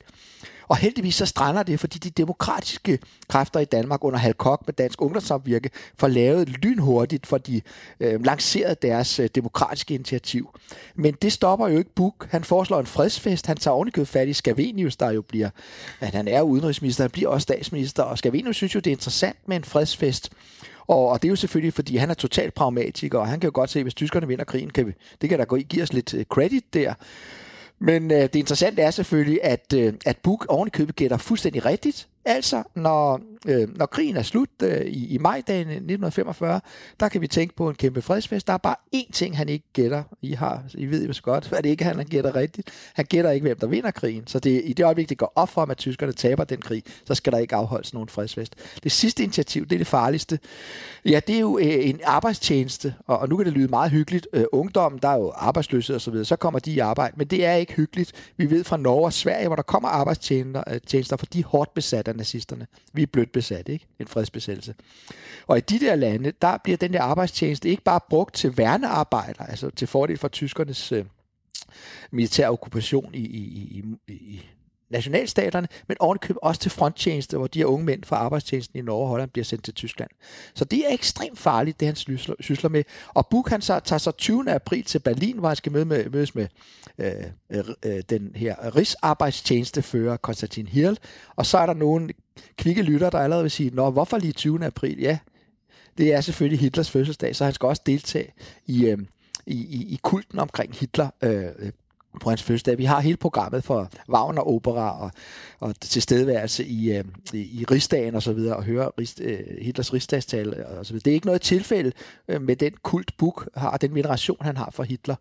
S4: Og heldigvis så strander det, fordi de demokratiske kræfter i Danmark under Halkok med Dansk Ungdomsopvirke får lavet lynhurtigt, for de øh, lancerede deres øh, demokratiske initiativ. Men det stopper jo ikke Buk. Han foreslår en fredsfest. Han tager ovenikød fat i Scavenius, der jo bliver, at han er udenrigsminister, han bliver også statsminister, og Scavenius synes jo, det er interessant med en fredsfest. Og, og det er jo selvfølgelig, fordi han er totalt pragmatiker, og han kan jo godt se, at hvis tyskerne vinder krigen, kan vi, det kan da gå, give os lidt øh, credit der. Men øh, det interessante er selvfølgelig, at, øh, at Buk oven i købet gætter fuldstændig rigtigt. Altså, når, øh, når krigen er slut øh, i, i majdagen 1945, der kan vi tænke på en kæmpe fredsfest. Der er bare én ting, han ikke gætter. I, har, I ved jo så godt, hvad det ikke er, han gætter rigtigt. Han gætter ikke, hvem der vinder krigen. Så det, i det øjeblik, det går op for ham, at tyskerne taber den krig, så skal der ikke afholdes nogen fredsfest. Det sidste initiativ, det er det farligste. Ja, det er jo øh, en arbejdstjeneste, og, og nu kan det lyde meget hyggeligt. Øh, ungdommen, der er jo arbejdsløshed og så videre, så kommer de i arbejde, men det er ikke hyggeligt. Vi ved fra Norge og Sverige, hvor der kommer arbejdstjenester, øh, for de er hårdt besat af nazisterne. Vi er blødt besat, ikke? En fredsbesættelse. Og i de der lande, der bliver den der arbejdstjeneste ikke bare brugt til værnearbejder, altså til fordel for tyskernes øh, militære okkupation i, i, i, i nationalstaterne, men ovenikøbet også til fronttjeneste, hvor de her unge mænd fra arbejdstjenesten i Norge og Holland bliver sendt til Tyskland. Så det er ekstremt farligt, det han sysler med. Og Buk han så, tager så 20. april til Berlin, hvor han skal møde med, mødes med øh, øh, øh den her rigsarbejdstjenestefører Konstantin Hirl. Og så er der nogle kvikke lytter, der allerede vil sige, Nå, hvorfor lige 20. april? Ja, det er selvfølgelig Hitlers fødselsdag, så han skal også deltage i, øh, i, i, i kulten omkring Hitler øh, på hans fødselsdag. Vi har hele programmet for Wagner Opera og, og tilstedeværelse i, øh, i, i rigsdagen og så videre, og høre Rist, øh, Hitlers rigsdagstale og så videre. Det er ikke noget tilfælde øh, med den kult Buk har, den veneration han har for Hitler.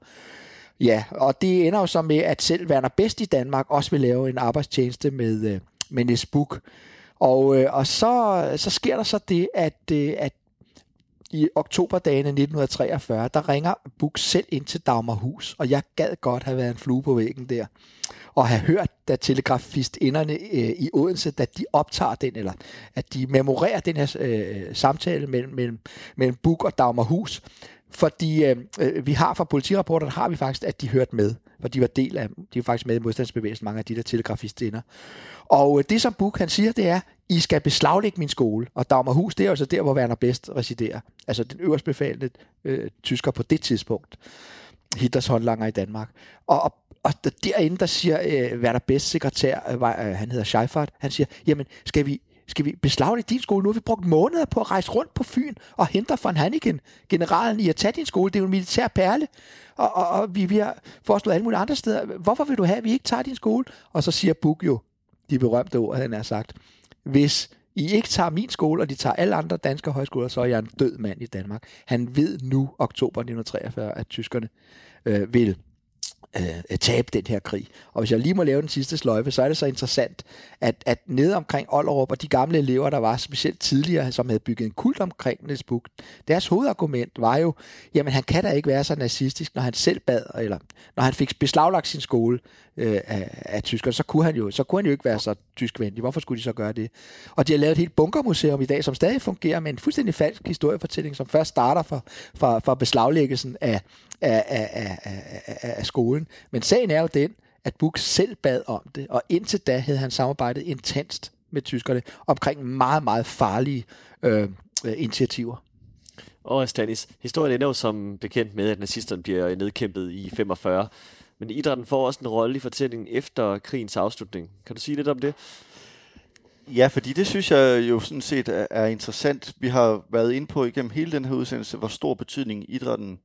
S4: Ja, og det ender jo så med, at selv Werner Best i Danmark også vil lave en arbejdstjeneste med, øh, med Niels Buk. Og, øh, og så, så sker der så det, at, øh, at i oktoberdagene 1943, der ringer Buk selv ind til Dagmarhus, og jeg gad godt have været en flue på væggen der, og have hørt, da telegrafistinderne øh, i Odense, da de optager den, eller at de memorerer den her øh, samtale mellem, mellem, mellem Buk og Dagmarhus, fordi øh, øh, vi har fra politirapporterne, har vi faktisk, at de hørte med, for de var del af, de var faktisk med i modstandsbevægelsen, mange af de der telegrafistinder. Og øh, det som Buk han siger, det er, I skal beslaglægge min skole. Og Dagmarhus, det er altså der, hvor Werner Best residerer. Altså den øverst befalende øh, tysker på det tidspunkt. Hitlers håndlanger i Danmark. Og, og, og derinde, der siger øh, Werner Best sekretær, øh, øh, han hedder Scheifert, han siger, jamen, skal vi, skal vi beslaglægge din skole? Nu har vi brugt måneder på at rejse rundt på Fyn og hente von Hanniken, generalen, i at tage din skole. Det er jo en militær perle. Og, og, og vi, vi har foreslået alle mulige andre steder. Hvorfor vil du have, at vi ikke tager din skole? Og så siger Buk jo, de berømte ord, han har sagt. Hvis I ikke tager min skole, og de tager alle andre danske højskoler, så er jeg en død mand i Danmark. Han ved nu, oktober 1943, at tyskerne øh, vil Øh, øh, tabe den her krig. Og hvis jeg lige må lave den sidste sløjfe, så er det så interessant, at, at nede omkring Ollerup og de gamle elever, der var specielt tidligere, som havde bygget en kult omkring Niels Buch, deres hovedargument var jo, jamen han kan da ikke være så nazistisk, når han selv bad, eller når han fik beslaglagt sin skole øh, af, af tyskerne, så kunne, han jo, så kunne han jo ikke være så tyskvenlig. Hvorfor skulle de så gøre det? Og de har lavet et helt bunkermuseum i dag, som stadig fungerer med en fuldstændig falsk historiefortælling, som først starter fra, fra, fra beslaglæggelsen af, af, af, af, af, af skolen. Men sagen er jo den, at Buch selv bad om det, og indtil da havde han samarbejdet intenst med tyskerne omkring meget, meget farlige øh, initiativer.
S2: Og Stanis, historien ender jo som bekendt med, at nazisterne bliver nedkæmpet i 45. Men idrætten får også en rolle i fortællingen efter krigens afslutning. Kan du sige lidt om det?
S3: Ja, fordi det synes jeg jo sådan set er, er interessant. Vi har været inde på igennem hele den her udsendelse, hvor stor betydning idrætten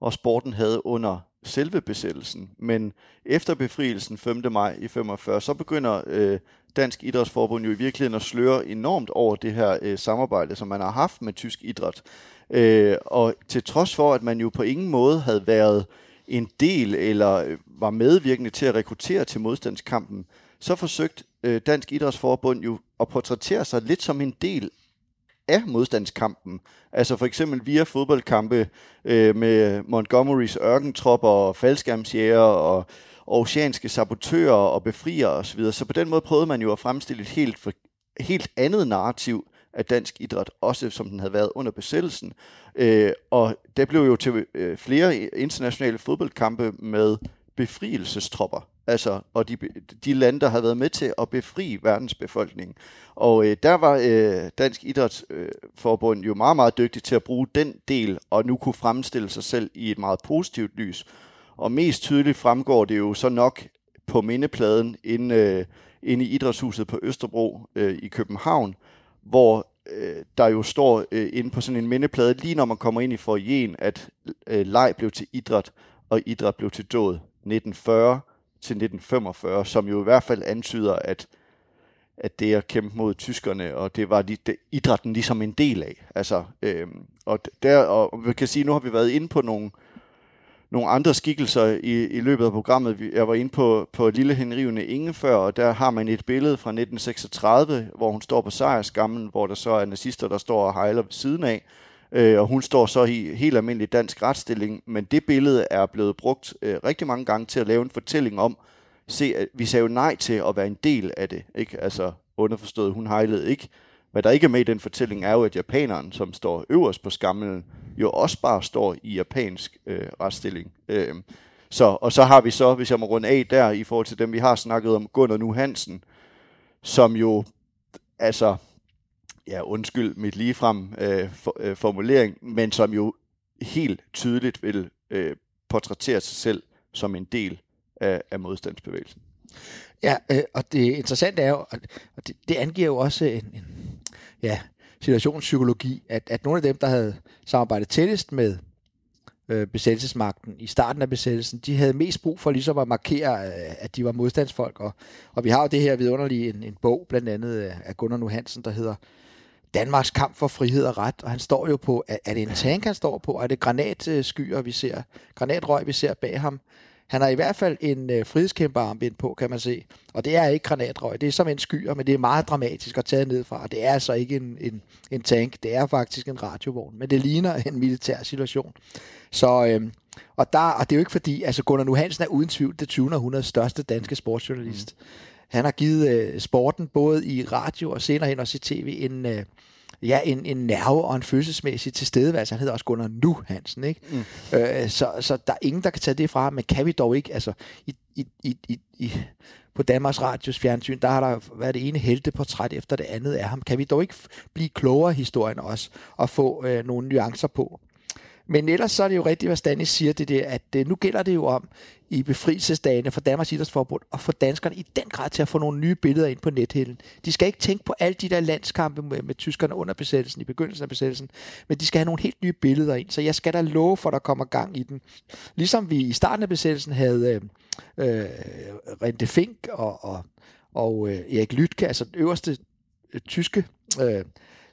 S3: og sporten havde under selve besættelsen. Men efter befrielsen 5. maj i 45, så begynder øh, Dansk Idrætsforbund jo i virkeligheden at sløre enormt over det her øh, samarbejde, som man har haft med tysk idræt. Øh, og til trods for, at man jo på ingen måde havde været en del eller øh, var medvirkende til at rekruttere til modstandskampen, så forsøgte øh, Dansk Idrætsforbund jo at portrættere sig lidt som en del af modstandskampen. Altså for eksempel via fodboldkampe øh, med Montgomerys ørkentropper og faldskærmsjæger og oceanske sabotører og befriere osv. Så på den måde prøvede man jo at fremstille et helt, for, helt andet narrativ af dansk idræt, også som den havde været under besættelsen. Øh, og det blev jo til øh, flere internationale fodboldkampe med befrielsestropper, altså, og de, de lande, der har været med til at befri verdensbefolkningen. Og øh, der var øh, Dansk Idrætsforbund øh, jo meget, meget dygtig til at bruge den del, og nu kunne fremstille sig selv i et meget positivt lys. Og mest tydeligt fremgår det jo så nok på mindepladen inde, øh, inde i Idrætshuset på Østerbro øh, i København, hvor øh, der jo står øh, inde på sådan en mindeplade, lige når man kommer ind i forjen, at øh, leg blev til idræt, og idræt blev til død 1940 til 1945, som jo i hvert fald antyder, at at det at kæmpe mod tyskerne, og det var det, idrætten ligesom en del af. Altså, øhm, og, der, og vi kan sige, nu har vi været inde på nogle, nogle andre skikkelser i, i løbet af programmet. Jeg var inde på, på Lille Henrivende Inge før, og der har man et billede fra 1936, hvor hun står på sejrskammen, hvor der så er nazister, der står og hejler ved siden af. Øh, og hun står så i helt almindelig dansk retsstilling, men det billede er blevet brugt øh, rigtig mange gange til at lave en fortælling om, se, vi sagde jo nej til at være en del af det, ikke? Altså underforstået, hun hejlede ikke. Hvad der ikke er med i den fortælling, er jo, at japaneren, som står øverst på skamlen, jo også bare står i japansk øh, retsstilling. Øh, så, og så har vi så, hvis jeg må runde af der, i forhold til dem, vi har snakket om, Gunnar Nu Hansen, som jo, altså, ja, undskyld mit ligefrem øh, for, øh, formulering, men som jo helt tydeligt vil øh, portrættere sig selv som en del af, af modstandsbevægelsen.
S4: Ja, øh, og det interessante er jo, og det, det angiver jo også en, en ja, situationspsykologi, at, at nogle af dem, der havde samarbejdet tættest med øh, besættelsesmagten i starten af besættelsen, de havde mest brug for ligesom at markere, øh, at de var modstandsfolk. Og, og vi har jo det her vidunderlige, en, en bog blandt andet af Gunnar Nu Hansen, der hedder Danmarks kamp for frihed og ret, og han står jo på, er, det en tank, han står på? Er det granatskyer, vi ser? Granatrøg, vi ser bag ham? Han har i hvert fald en øh, frihedskæmperarmbind på, kan man se. Og det er ikke granatrøg, det er som en skyer, men det er meget dramatisk at tage ned fra. Det er altså ikke en, en, en tank, det er faktisk en radiovogn, men det ligner en militær situation. Så, øh, og, der, og det er jo ikke fordi, altså Gunnar Nu Hansen er uden tvivl det 20. århundredes største danske sportsjournalist. Mm. Han har givet øh, sporten både i radio og senere hen også i tv en, øh, ja, en, en nerve og en følelsesmæssig tilstedeværelse. Han hedder også Gunnar Nu Hansen, ikke? Mm. Øh, så, så der er ingen, der kan tage det fra men kan vi dog ikke, altså, i, i, i, i, i på Danmarks Radios fjernsyn, der har der været det ene helteportræt efter det andet af ham. Kan vi dog ikke blive klogere i historien også, og få øh, nogle nuancer på? Men ellers så er det jo rigtigt, hvad Stanis siger, det der, at øh, nu gælder det jo om i befrielsesdagene for Danmarks Idrætsforbund og for danskerne i den grad til at få nogle nye billeder ind på nethælden. De skal ikke tænke på alle de der landskampe med, med tyskerne under besættelsen, i begyndelsen af besættelsen, men de skal have nogle helt nye billeder ind, så jeg skal da love for, at der kommer gang i den. Ligesom vi i starten af besættelsen havde øh, øh, Rente Fink og, og, og øh, Erik Lytke, altså den øverste øh, tyske øh,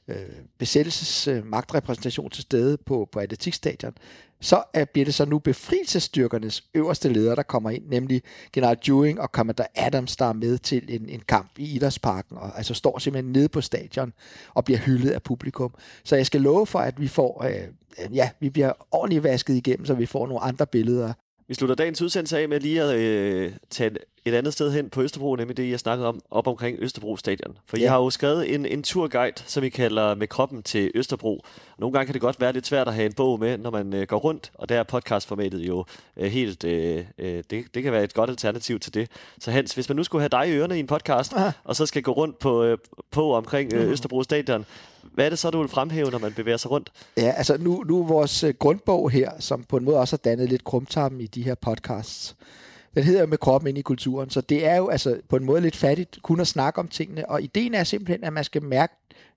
S4: øh, besættelsesmagtrepræsentation øh, til stede på, på atletikstadion, så er, bliver det så nu befrielsesstyrkernes øverste leder, der kommer ind, nemlig general Dewing og Commander Adams, der er med til en, en kamp i Idrætsparken, og altså står simpelthen nede på stadion og bliver hyldet af publikum. Så jeg skal love for, at vi får, øh, ja, vi bliver ordentligt vasket igennem, så vi får nogle andre billeder
S2: vi slutter dagens udsendelse af med lige at øh, tage et andet sted hen på Østerbro, nemlig det, jeg snakkede om, op omkring Østerbro Stadion. For ja. I har jo skrevet en, en turguide, som vi kalder Med kroppen til Østerbro. Nogle gange kan det godt være lidt svært at have en bog med, når man øh, går rundt, og der er podcastformatet jo øh, helt... Øh, øh, det, det kan være et godt alternativ til det. Så Hans, hvis man nu skulle have dig i ørerne i en podcast, Aha. og så skal gå rundt på, øh, på omkring øh, Østerbro Stadion, hvad er det så, du vil fremhæve, når man bevæger sig rundt?
S4: Ja, altså nu, nu vores øh, grundbog her, som på en måde også har dannet lidt krumtarmen i de her podcasts, den hedder jo med kroppen ind i kulturen, så det er jo altså på en måde lidt fattigt kun at snakke om tingene, og ideen er simpelthen, at man skal mærke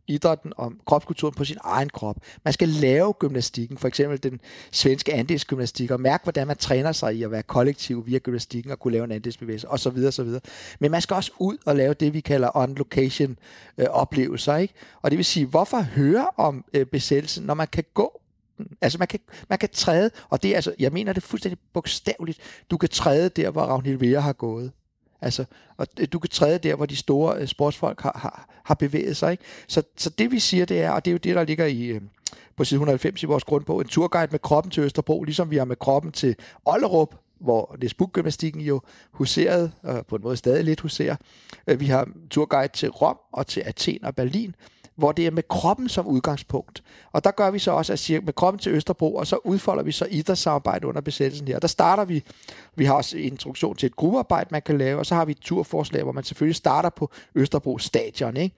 S4: idrætten og kropskulturen på sin egen krop. Man skal lave gymnastikken, for eksempel den svenske andelsgymnastik, og mærke, hvordan man træner sig i at være kollektiv via gymnastikken og kunne lave en andelsbevægelse, osv. osv. Men man skal også ud og lave det, vi kalder on-location øh, oplevelser. Ikke? Og det vil sige, hvorfor høre om øh, besættelsen, når man kan gå Altså man kan, man kan træde, og det er altså, jeg mener det fuldstændig bogstaveligt, du kan træde der, hvor Ragnhild Vera har gået. Altså, og øh, du kan træde der, hvor de store øh, sportsfolk har, har, har bevæget sig. Ikke? Så, så det vi siger, det er, og det er jo det, der ligger i, øh, på side 190 i vores grundbog, en turguide med kroppen til Østerbro, ligesom vi har med kroppen til Ollerup, hvor Nesbuk-gymnastikken jo huserede, og på en måde stadig lidt huserer. Vi har turguide til Rom og til Athen og Berlin, hvor det er med kroppen som udgangspunkt. Og der gør vi så også, at siger med kroppen til Østerbro, og så udfolder vi så idrætssamarbejde under besættelsen her. Der starter vi, vi har også introduktion til et gruppearbejde, man kan lave, og så har vi et turforslag, hvor man selvfølgelig starter på Østerbro stadion. Ikke?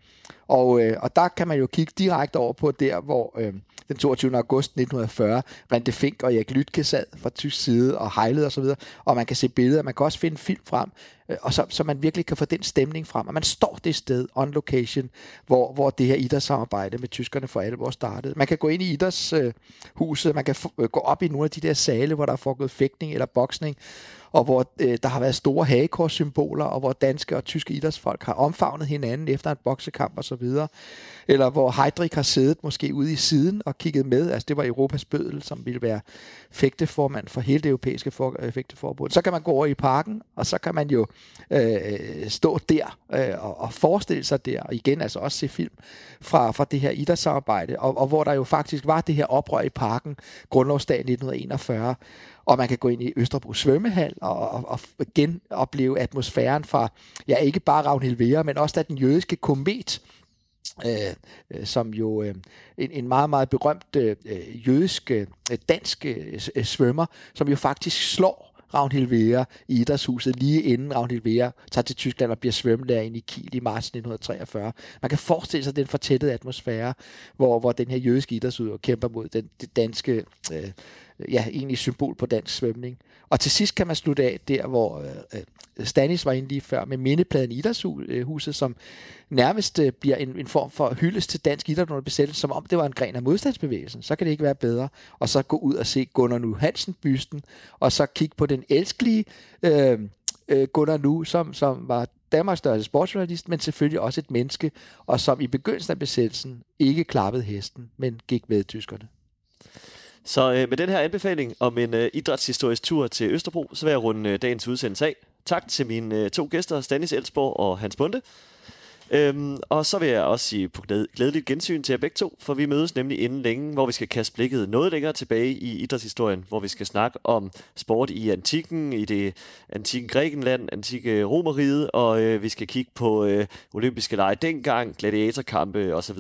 S4: Og, øh, og der kan man jo kigge direkte over på der, hvor øh, den 22. august 1940, Rente Fink og Erik Lytke sad fra tysk side og hejlede osv., og, og man kan se billeder, man kan også finde film frem, øh, og så, så man virkelig kan få den stemning frem, og man står det sted, on location, hvor, hvor det her idrætssamarbejde med tyskerne for alvor startede. Man kan gå ind i idrætshuset, øh, man kan f- øh, gå op i nogle af de der sale, hvor der er foregået fægtning eller boksning, og hvor øh, der har været store hagekorssymboler, og hvor danske og tyske idrætsfolk har omfavnet hinanden efter en boksekamp og så videre. Eller hvor Heidrich har siddet måske ude i siden og kigget med. Altså det var Europas bødel, som ville være fægteformand for hele det europæiske for, øh, fægteforbund. Så kan man gå over i parken, og så kan man jo øh, stå der øh, og, og forestille sig der, og igen altså også se film fra, fra det her idrætssamarbejde, og, og hvor der jo faktisk var det her oprør i parken, grundlovsdagen 1941, og man kan gå ind i Østerbro svømmehal og, og, og genopleve atmosfæren fra, ja ikke bare Ragnhild Vera, men også da den jødiske komet, Øh, øh, som jo øh, en, en meget, meget berømt øh, øh jødisk øh, dansk øh, svømmer, som jo faktisk slår Ragnhild Vera i idrætshuset, lige inden Ragnhild Vera tager til Tyskland og bliver svømmelærer ind i Kiel i marts 1943. Man kan forestille sig den fortættede atmosfære, hvor, hvor den her jødiske idrætsudøver kæmper mod den, det danske øh, ja, egentlig symbol på dansk svømning. Og til sidst kan man slutte af der, hvor øh, øh, Stanis var inde lige før, med mindepladen i Idrætshuset, som nærmest øh, bliver en, en form for hyldest til dansk idræt under besættelse, som om det var en gren af modstandsbevægelsen. Så kan det ikke være bedre. Og så gå ud og se Gunnar Nu Hansen bysten, og så kigge på den elskelige øh, øh, Gunnar Nu, som, som var Danmarks største sportsjournalist, men selvfølgelig også et menneske, og som i begyndelsen af besættelsen ikke klappede hesten, men gik med tyskerne.
S2: Så øh, med den her anbefaling om en øh, idrætshistorisk tur til Østerbro, så vil jeg runde øh, dagens udsendelse af. Tak til mine øh, to gæster, Stanis Elsborg og Hans Bunde. Øhm, og så vil jeg også sige på glædeligt gensyn til jer begge to, for vi mødes nemlig inden længe, hvor vi skal kaste blikket noget længere tilbage i idrætshistorien, hvor vi skal snakke om sport i antikken, i det antikke Grækenland, antikke Romeriet, og øh, vi skal kigge på øh, olympiske lege dengang, gladiatorkampe osv.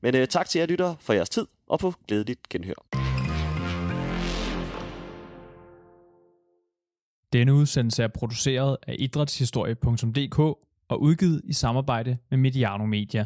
S2: Men øh, tak til jer lytter for jeres tid, og på glædeligt genhør.
S1: Denne udsendelse er produceret af idrætshistorie.dk og udgivet i samarbejde med Mediano Media.